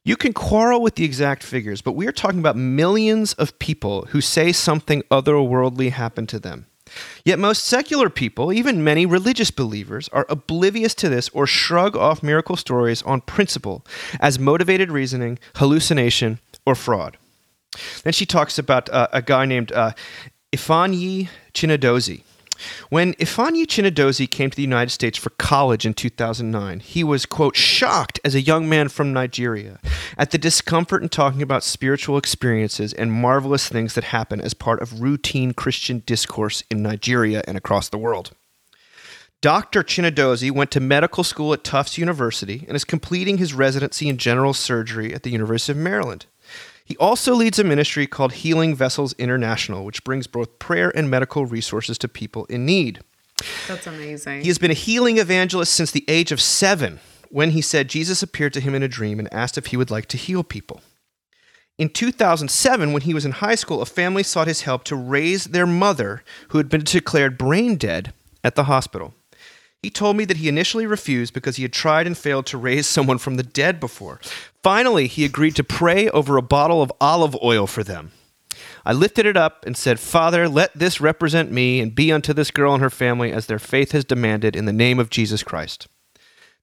You can quarrel with the exact figures, but we are talking about millions of people who say something otherworldly happened to them. Yet most secular people, even many religious believers, are oblivious to this or shrug off miracle stories on principle as motivated reasoning, hallucination, or fraud. Then she talks about uh, a guy named uh, Ifeanyi Chinedozi. When Ifeanyi Chinedozi came to the United States for college in 2009, he was, quote, shocked as a young man from Nigeria at the discomfort in talking about spiritual experiences and marvelous things that happen as part of routine Christian discourse in Nigeria and across the world. Dr. Chinedozi went to medical school at Tufts University and is completing his residency in general surgery at the University of Maryland. He also leads a ministry called Healing Vessels International, which brings both prayer and medical resources to people in need. That's amazing. He has been a healing evangelist since the age of seven, when he said Jesus appeared to him in a dream and asked if he would like to heal people. In 2007, when he was in high school, a family sought his help to raise their mother, who had been declared brain dead, at the hospital. He told me that he initially refused because he had tried and failed to raise someone from the dead before. Finally, he agreed to pray over a bottle of olive oil for them. I lifted it up and said, Father, let this represent me and be unto this girl and her family as their faith has demanded in the name of Jesus Christ.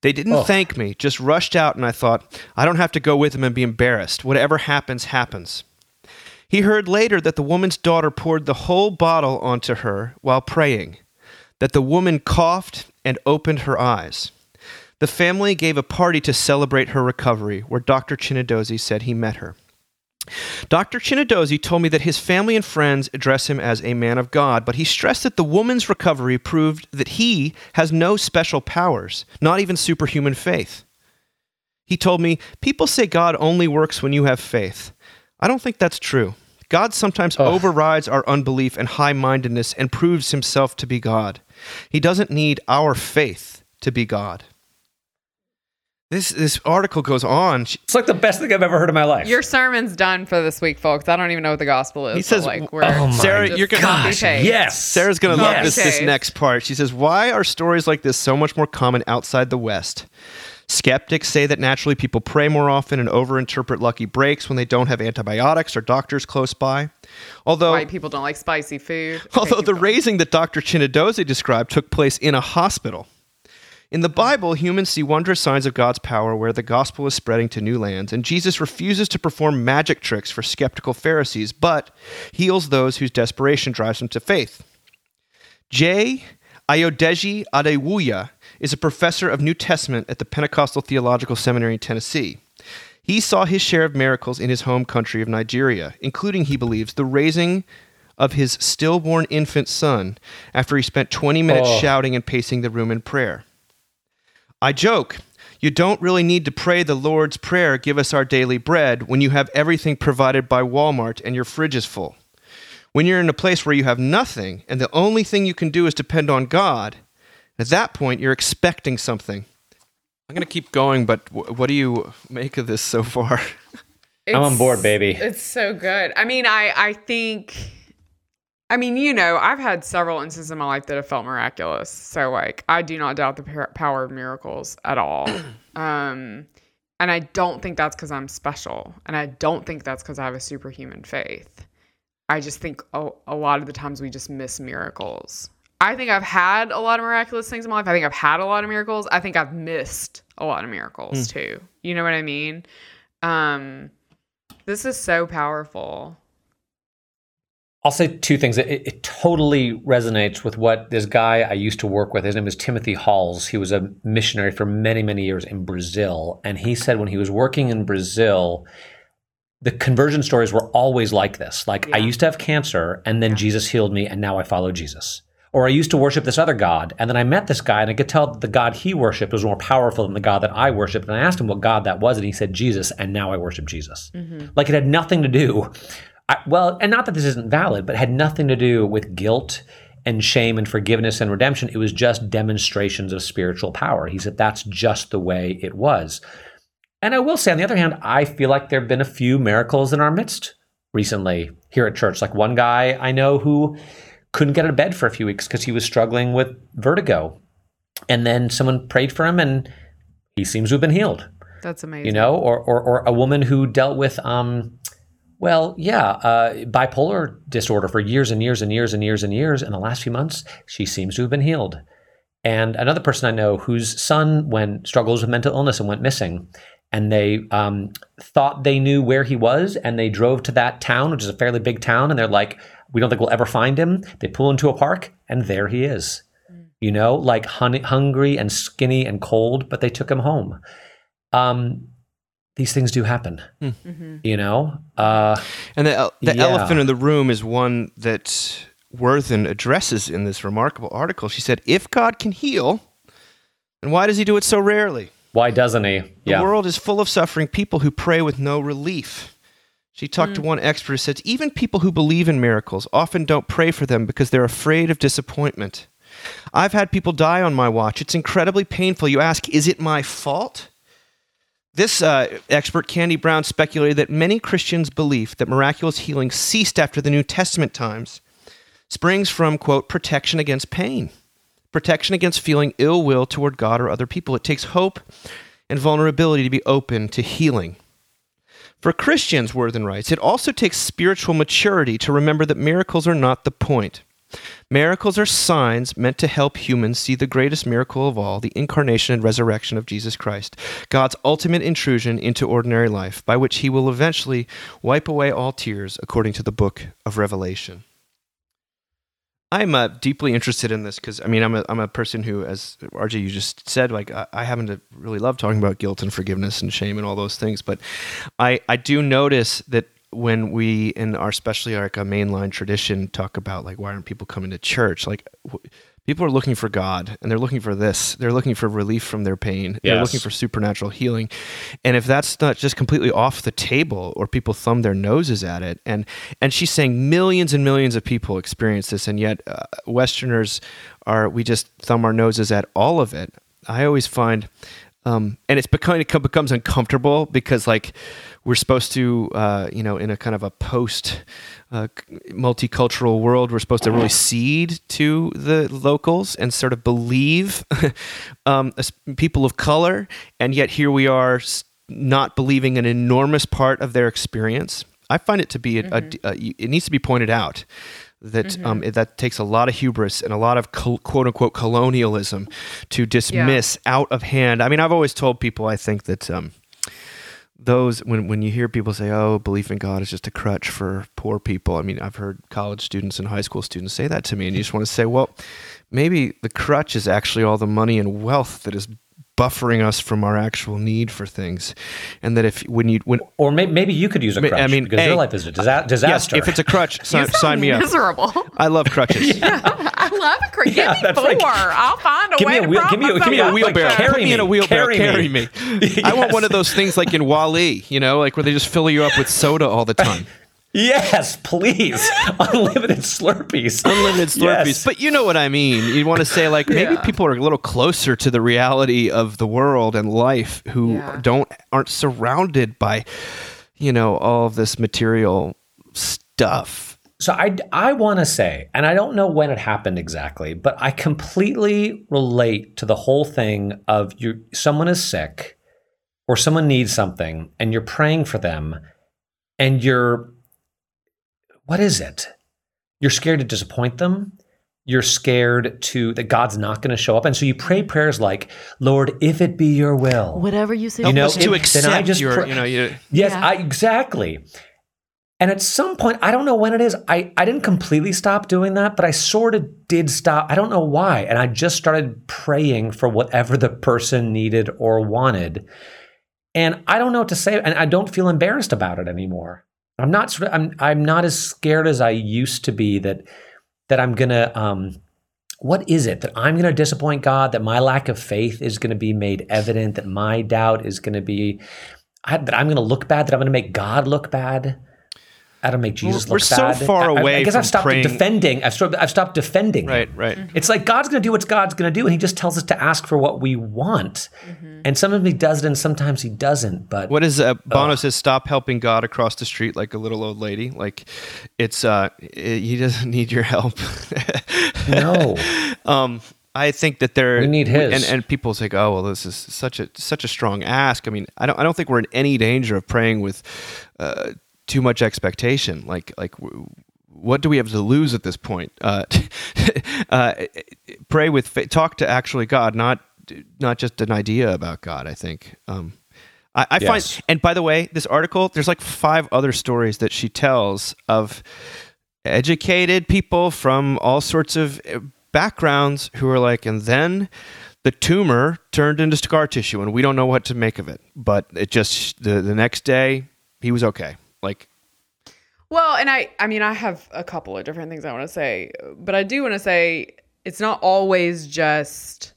They didn't Oh. thank me, just rushed out, and I thought, I don't have to go with them and be embarrassed. Whatever happens, happens. He heard later that the woman's daughter poured the whole bottle onto her while praying, that the woman coughed and opened her eyes. The family gave a party to celebrate her recovery, where Dr. Chinedozi said he met her. Dr. Chinedozi told me that his family and friends address him as a man of God, but he stressed that the woman's recovery proved that he has no special powers, not even superhuman faith. He told me, People say God only works when you have faith. I don't think that's true. God sometimes Ugh. overrides our unbelief and high mindedness and proves himself to be God. He doesn't need our faith to be God. This, this article goes on. It's like the best thing I've ever heard in my life. Your sermon's done for this week, folks. I don't even know what the gospel is. He says- like, we're oh my Sarah, you're gonna- gosh, yes. Sarah's going to love this, this next part. She says, Why are stories like this so much more common outside the West? Skeptics say that naturally people pray more often and overinterpret lucky breaks when they don't have antibiotics or doctors close by. Although, White people don't like spicy food. although the raising that Dr. Chinedozi described took place in a hospital. In the Bible, humans see wondrous signs of God's power where the gospel is spreading to new lands, and Jesus refuses to perform magic tricks for skeptical Pharisees, but heals those whose desperation drives them to faith. J. Ayodeji Adewuya is a professor of New Testament at the Pentecostal Theological Seminary in Tennessee. He saw his share of miracles in his home country of Nigeria, including, he believes, the raising of his stillborn infant son after he spent 20 minutes Oh. shouting and pacing the room in prayer. I joke, you don't really need to pray the Lord's Prayer, give us our daily bread, when you have everything provided by Walmart and your fridge is full. When you're in a place where you have nothing and the only thing you can do is depend on God, at that point you're expecting something. I'm going to keep going, but w- what do you make of this so far? I'm on board, baby. It's so good. I mean, I I think I mean, you know, I've had several instances in my life that have felt miraculous. So like, I do not doubt the power of miracles at all. um and I don't think that's cuz I'm special, and I don't think that's cuz I have a superhuman faith. I just think a, a lot of the times we just miss miracles. I think I've had a lot of miraculous things in my life. I think I've had a lot of miracles. I think I've missed a lot of miracles too. You know what I mean? Um this is so powerful. I'll say two things. It, it totally resonates with what this guy I used to work with. His name is Timothy Halls. He was a missionary for many, many years in Brazil. And he said when he was working in Brazil, the conversion stories were always like this. Like, I used to have cancer, and then Jesus healed me, and now I follow Jesus. Or I used to worship this other God, and then I met this guy, and I could tell that the God he worshiped was more powerful than the God that I worshiped. And I asked him what God that was, and he said Jesus, and now I worship Jesus. Mm-hmm. Like it had nothing to do, I, well, and not that this isn't valid, but it had nothing to do with guilt and shame and forgiveness and redemption. It was just demonstrations of spiritual power. He said that's just the way it was. And I will say, on the other hand, I feel like there have been a few miracles in our midst recently here at church. Like one guy I know who couldn't get out of bed for a few weeks because he was struggling with vertigo. And then someone prayed for him and he seems to have been healed, That's amazing. you know, or, or, or a woman who dealt with, um, well, yeah, uh, bipolar disorder for years and years and years and years and years. In the last few months, she seems to have been healed. And another person I know whose son went struggles with mental illness and went missing, and they um, thought they knew where he was, and they drove to that town, which is a fairly big town, and they're like, "We don't think we'll ever find him." They pull into a park, and there he is. You know, like hun- hungry and skinny and cold, but they took him home. Um, these things do happen. You know, uh, And the, el- the Yeah. elephant in the room is one that Worthen addresses in this remarkable article. She said, If God can heal, then why does he do it so rarely? why doesn't he? The world is full of suffering people who pray with no relief. She talked to one expert who said, Even people who believe in miracles often don't pray for them because they're afraid of disappointment. I've had people die on my watch. It's incredibly painful. You ask, is it my fault? This uh, expert, Candy Brown, speculated that many Christians' belief that miraculous healing ceased after the New Testament times springs from, quote, protection against pain, protection against feeling ill will toward God or other people. It takes hope and vulnerability to be open to healing. For Christians, Worthen writes, it also takes spiritual maturity to remember that miracles are not the point. Miracles are signs meant to help humans see the greatest miracle of all the incarnation and resurrection of Jesus Christ, God's ultimate intrusion into ordinary life, by which he will eventually wipe away all tears, according to the book of Revelation. I'm uh, deeply interested in this because I mean I'm a I'm a person who, as RJ you just said, like I, I happen to really love talking about guilt and forgiveness and shame and all those things, but I I do notice that when we in our especially like a mainline tradition talk about like why aren't people coming to church? Like people are looking for god and they're looking for this. They're looking for relief from their pain. They're looking for supernatural healing. And if that's not just completely off the table or people thumb their noses at it and and she's saying millions and millions of people experience this and yet uh, westerners are we just thumb our noses at all of it. I always find um, and it's become it becomes uncomfortable because like we're supposed to uh, you know in a kind of a post uh, multicultural world we're supposed to really cede to the locals and sort of believe um, people of color. And yet here we are not believing an enormous part of their experience. I find it to be a, a- a- it needs to be pointed out that um, it- that takes a lot of hubris and a lot of col- quote unquote colonialism to dismiss out of hand. I mean, I've always told people I think that um, those when when you hear people say, "Oh, belief in God is just a crutch for poor people," I mean, I've heard college students and high school students say that to me, and you just want to say, well, maybe the crutch is actually all the money and wealth that is buffering us from our actual need for things, and that if when you when Or maybe, maybe you could use a I crutch I mean, because hey, your life is a disa- yes, if it's a crutch, sign, sign me up. Miserable. I love crutches. I love a cricket. Yeah, give me that's four. right. I'll find a Give way me a wheel- prop give me a- myself give me a up. wheelbarrow. Carry Put me in a wheelbarrow. Carry me. Carry me. me. I want one of those things like in WALL-E, you know, like where they just fill you up with soda all the time. Yes, please, unlimited Slurpees, Unlimited Slurpees. Yes. But you know what I mean. You want to say like maybe Yeah. people are a little closer to the reality of the world and life who Yeah. don't aren't surrounded by, you know, all of this material stuff. So I, I want to say, and I don't know when it happened exactly, but I completely relate to the whole thing of you. Someone is sick, or someone needs something, and you're praying for them, and you're, what is it? You're scared to disappoint them. You're scared to that God's not going to show up, and so you pray prayers like, "Lord, if it be Your will, Whatever you say. You know, Us to it- then I accept just your, pray- you know, you, Yes, Yeah. I exactly. And at some point, I don't know when it is. I, I didn't completely stop doing that, but I sort of did stop. I don't know why. And I just started praying for whatever the person needed or wanted. And I don't know what to say. And I don't feel embarrassed about it anymore. I'm not sort of, I'm I'm not as scared as I used to be that that I'm gonna um what is it that I'm going to disappoint God? That my lack of faith is going to be made evident? That my doubt is going to be I, that I'm going to look bad? That I'm going to make God look bad? I don't make Jesus We're look so bad. far I- I- I, guess from I've stopped praying- defending. I've stopped, I've stopped defending. him. right, right. It's like God's going to do what God's going to do, and He just tells us to ask for what we want. And sometimes He does it, and sometimes He doesn't. But What is uh, Bono says? Stop helping God across the street like a little old lady. Like it's uh, i he doesn't need your help. no, um, I think that there We need his. and and people say, oh well, this is such a such a strong ask. I mean, I don't I don't think we're in any danger of praying with uh, too much expectation. Like like. w- What do we have to lose at this point? Uh, uh, pray with faith. Talk to actually God, not not just an idea about God. I think. Um, I, I Yes. find, and by the way, this article, there's like five other stories that she tells of educated people from all sorts of uh, backgrounds who are like, and then the tumor turned into scar tissue, and we don't know what to make of it. But it just the the next day he was okay. Like Well, and I I mean I have a couple of different things I want to say, but I do want to say it's not always just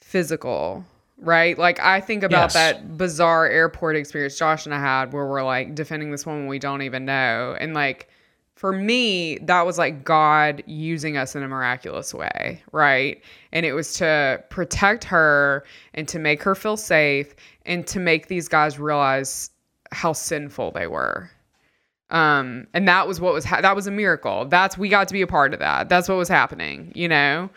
physical, right? Like I think about Yes. that bizarre airport experience Josh and I had where we're like defending this woman we don't even know and like for me, that was like God using us in a miraculous way, right? And it was to protect her and to make her feel safe and to make these guys realize how sinful they were. Um, and that was what was ha- that was a miracle. That's we got to be a part of that. That's what was happening, you know.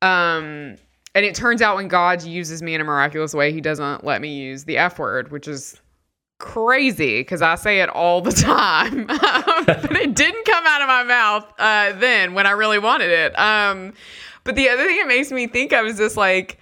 Um, and it turns out when God uses me in a miraculous way, He doesn't let me use the F word, which is crazy because I say it all the time. but it didn't come out of my mouth uh, then when I really wanted it. Um, but the other thing it makes me think of is this like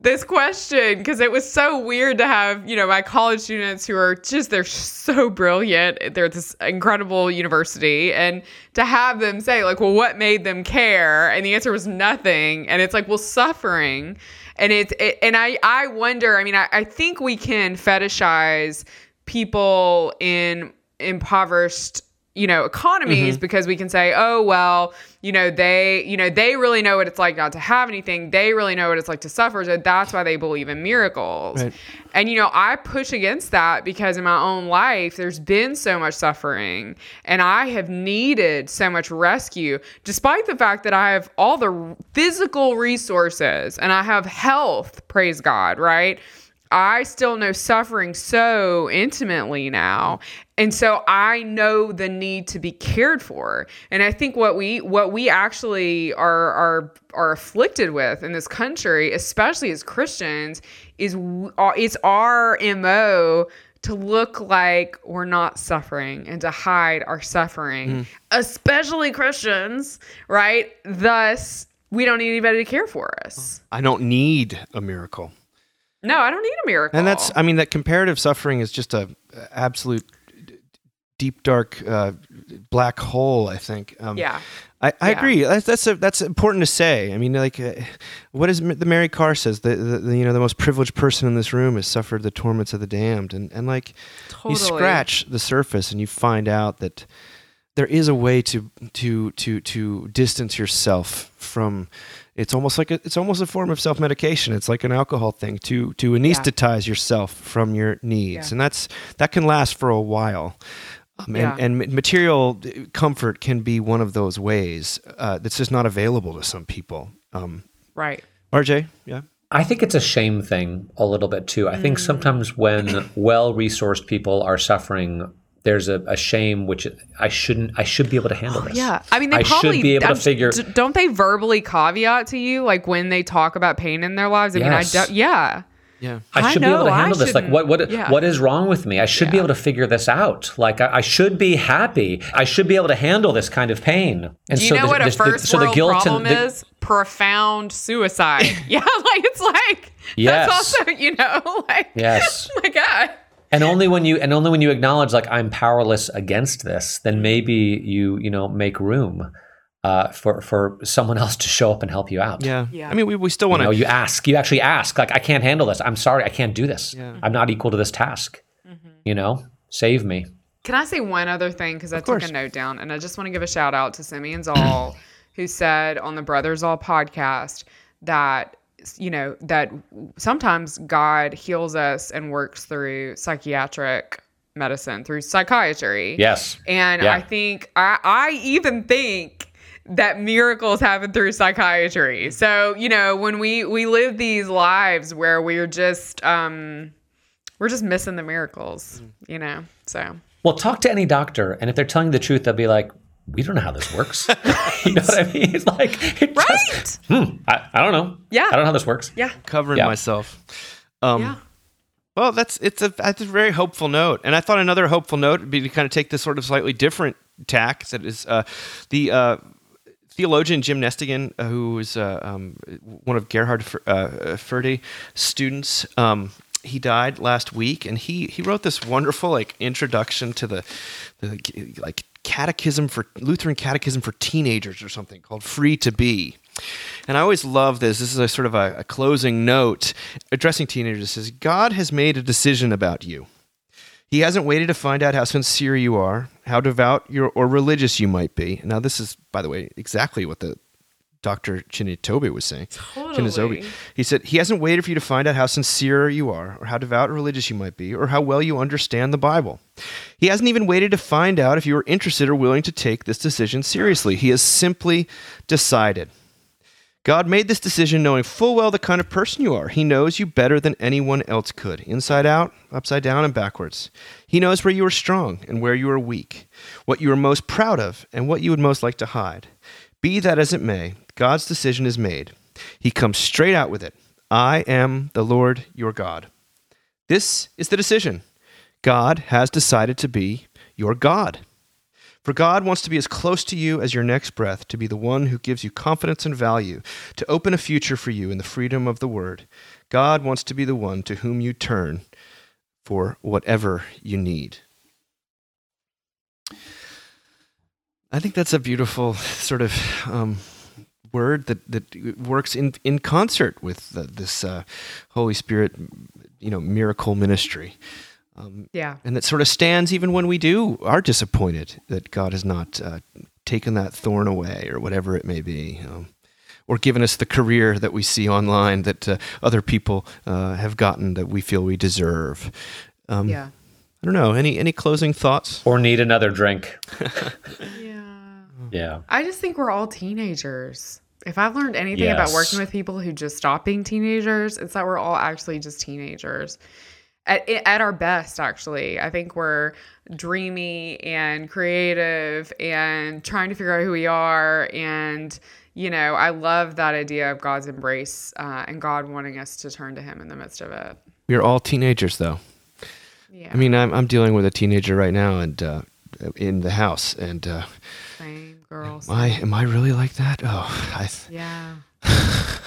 this question because it was so weird to have you know my college students who are just they're so brilliant. They're this incredible university and to have them say like well what made them care? And the answer was nothing. And it's like well suffering. And it's it, and i i wonder i mean I, I think we can fetishize people in impoverished you know economies mm-hmm. because we can say oh well you know they you know they really know what it's like not to have anything. They really know what it's like to suffer. So that's why they believe in miracles. Right. and you know i push against that because in my own life there's been so much suffering and i have needed so much rescue despite the fact that i have all the physical resources and i have health praise god right I still know suffering so intimately now. And so I know the need to be cared for. And I think what we what we actually are are are afflicted with in this country, especially as Christians, is uh, it's our MO to look like we're not suffering and to hide our suffering, especially Christians, right? Thus, we don't need anybody to care for us. I don't need a miracle. No, I don't need a miracle. And that's, I mean, that comparative suffering is just a absolute deep, dark, uh, black hole. I think. Um, yeah. I, I Yeah. agree. That's that's a, that's important to say. I mean, like, uh, what is the Mary Karr says? The, the, the you know the most privileged person in this room has suffered the torments of the damned, and and like you scratch the surface and you find out that there is a way to to to to distance yourself from. It's almost like a, it's almost a form of self medication. It's like an alcohol thing to to anesthetize yourself from your needs, Yeah. and that's that can last for a while. Um, Yeah. and, and material comfort can be one of those ways uh, that's just not available to some people. Um, Right. RJ, yeah, I think it's a shame thing a little bit too. I Mm. think sometimes when well resourced people are suffering, there's a, a shame which I shouldn't. I should be able to handle this. Yeah, I mean, they I probably should be able I'm- to figure. Don't they verbally caveat to you like when they talk about pain in their lives? I mean, I Yes. do, yeah, yeah. I I should be able to handle this. Like, what what yeah. what is wrong with me? I should be able to figure this out. Like, I, I should be happy. I should be able to handle this kind of pain. And Do you so know the, what a the- the- first so the world guilt problem and the, is? Profound suicide. yeah, like it's like Yes. that's also you know like Yes. my god. And only when you and only when you acknowledge like I'm powerless against this, then maybe you you know make room uh, for for someone else to show up and help you out. Yeah. Yeah. I mean, we, we still want You know, to. you ask. You actually ask. Like, I can't handle this. I'm sorry. I can't do this. I'm not equal to this task. Mm-hmm. You know, save me. Can I say one other thing? Because I took a note down, and I just want to give a shout out to Simeon Zahl, who said on the Brothers All podcast that you know that sometimes God heals us and works through psychiatric medicine, through psychiatry. Yes. And Yeah. I think I, I even think that miracles happen through psychiatry. So, you know, when we we live these lives where we're just um we're just missing the miracles, you know. So, Well, talk to any doctor, and if they're telling you the truth, they'll be like, "We don't know how this works." you know what I mean? It's like, it right? just- hmm, I, I don't know. Yeah. I don't know how this works. yeah. covering Yeah. myself. Um, Yeah. Well, that's it's a that's a very hopeful note, and I thought another hopeful note would be to kind of take this sort of slightly different tack. That is uh, the uh, theologian Jim Nestingen, uh, who was uh, um, one of Gerhard F- uh, Forde students. Um, he died last week, and he he wrote this wonderful like introduction to the, the like catechism for Lutheran catechism for teenagers or something called Free to Be. And I always love this. This is a sort of a, a closing note addressing teenagers. It says, God has made a decision about you. He hasn't waited to find out how sincere you are, how devout or religious you might be. Now, this is, by the way, exactly what the Dr. Chinedozi was saying. Totally. He said, He hasn't waited for you to find out how sincere you are, or how devout or religious you might be, or how well you understand the Bible. He hasn't even waited to find out if you are interested or willing to take this decision seriously. He has simply decided. God made this decision knowing full well the kind of person you are. He knows you better than anyone else could, inside out, upside down, and backwards. He knows where you are strong and where you are weak, what you are most proud of and what you would most like to hide. Be that as it may, God's decision is made. He comes straight out with it I am the Lord your God. This is the decision. God has decided to be your God. For God wants to be as close to you as your next breath, to be the one who gives you confidence and value, to open a future for you in the freedom of the Word. God wants to be the one to whom you turn for whatever you need. I think that's a beautiful sort of um, word that, that works in, in concert with the, this uh, Holy Spirit, you know, miracle ministry. Um, Yeah. and that sort of stands even when we do are disappointed that God has not uh, taken that thorn away or whatever it may be, um, or given us the career that we see online that uh, other people uh, have gotten that we feel we deserve. Um, Yeah. I don't know. Any any closing thoughts? Or need another drink. Yeah. Yeah. I just think we're all teenagers. If I've learned anything about working with people who just stop being teenagers, it's that we're all actually just teenagers. At, at our best, actually. I think we're dreamy and creative and trying to figure out who we are. And, you know, I love that idea of God's embrace uh, and God wanting us to turn to Him in the midst of it. We're all teenagers, though. Yeah. I mean, I'm I'm dealing with a teenager right now, and uh, in the house, and uh, same girls. am I am I really like that? Oh, I. Yeah.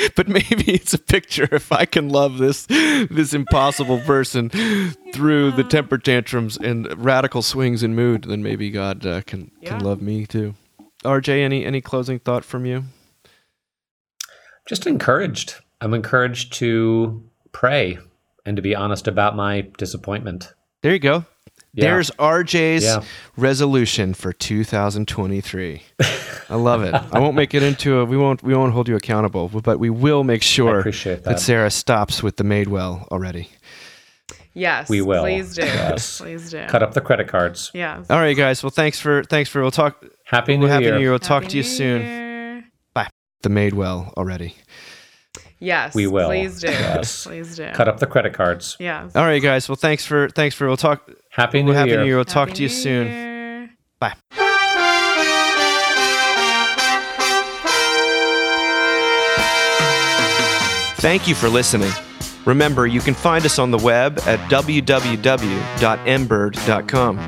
but maybe it's a picture if I can love this this impossible person through the temper tantrums and radical swings in mood, then maybe God uh, can Yeah. can love me too. RJ, any any closing thought from you? Just encouraged. I'm encouraged to pray and to be honest about my disappointment. There you go. Yeah. There's RJ's Yeah. resolution for 2023. I love it. I won't make it into a. We won't. We won't hold you accountable, but we will make sure appreciate that. Sarah stops with the Madewell already. Yes. We will. Please do. Yes. Please do. Cut up the credit cards. Yeah. All right, guys. Well, thanks for thanks for. We'll talk. Happy New Happy Year. New Year. We'll talk Happy to you New soon. Bye. The Madewell already. Yes. We will. Please do. Yes. Please do. Cut up the credit cards. Yes. All right, guys. Well, thanks for thanks for. We'll talk. Happy New Happy Year. New Year. We'll talk Happy to you New soon. Year. Bye. Thank you for listening. Remember, you can find us on the web at www.mbird.com.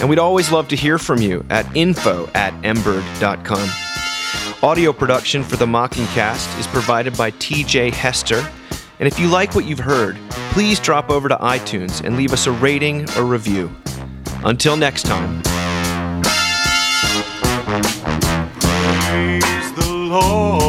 And we'd always love to hear from you at info at mbird.com. Audio production for The Mockingcast is provided by TJ Hester. And if you like what you've heard, please drop over to iTunes and leave us a rating or review. Until next time. Praise the Lord.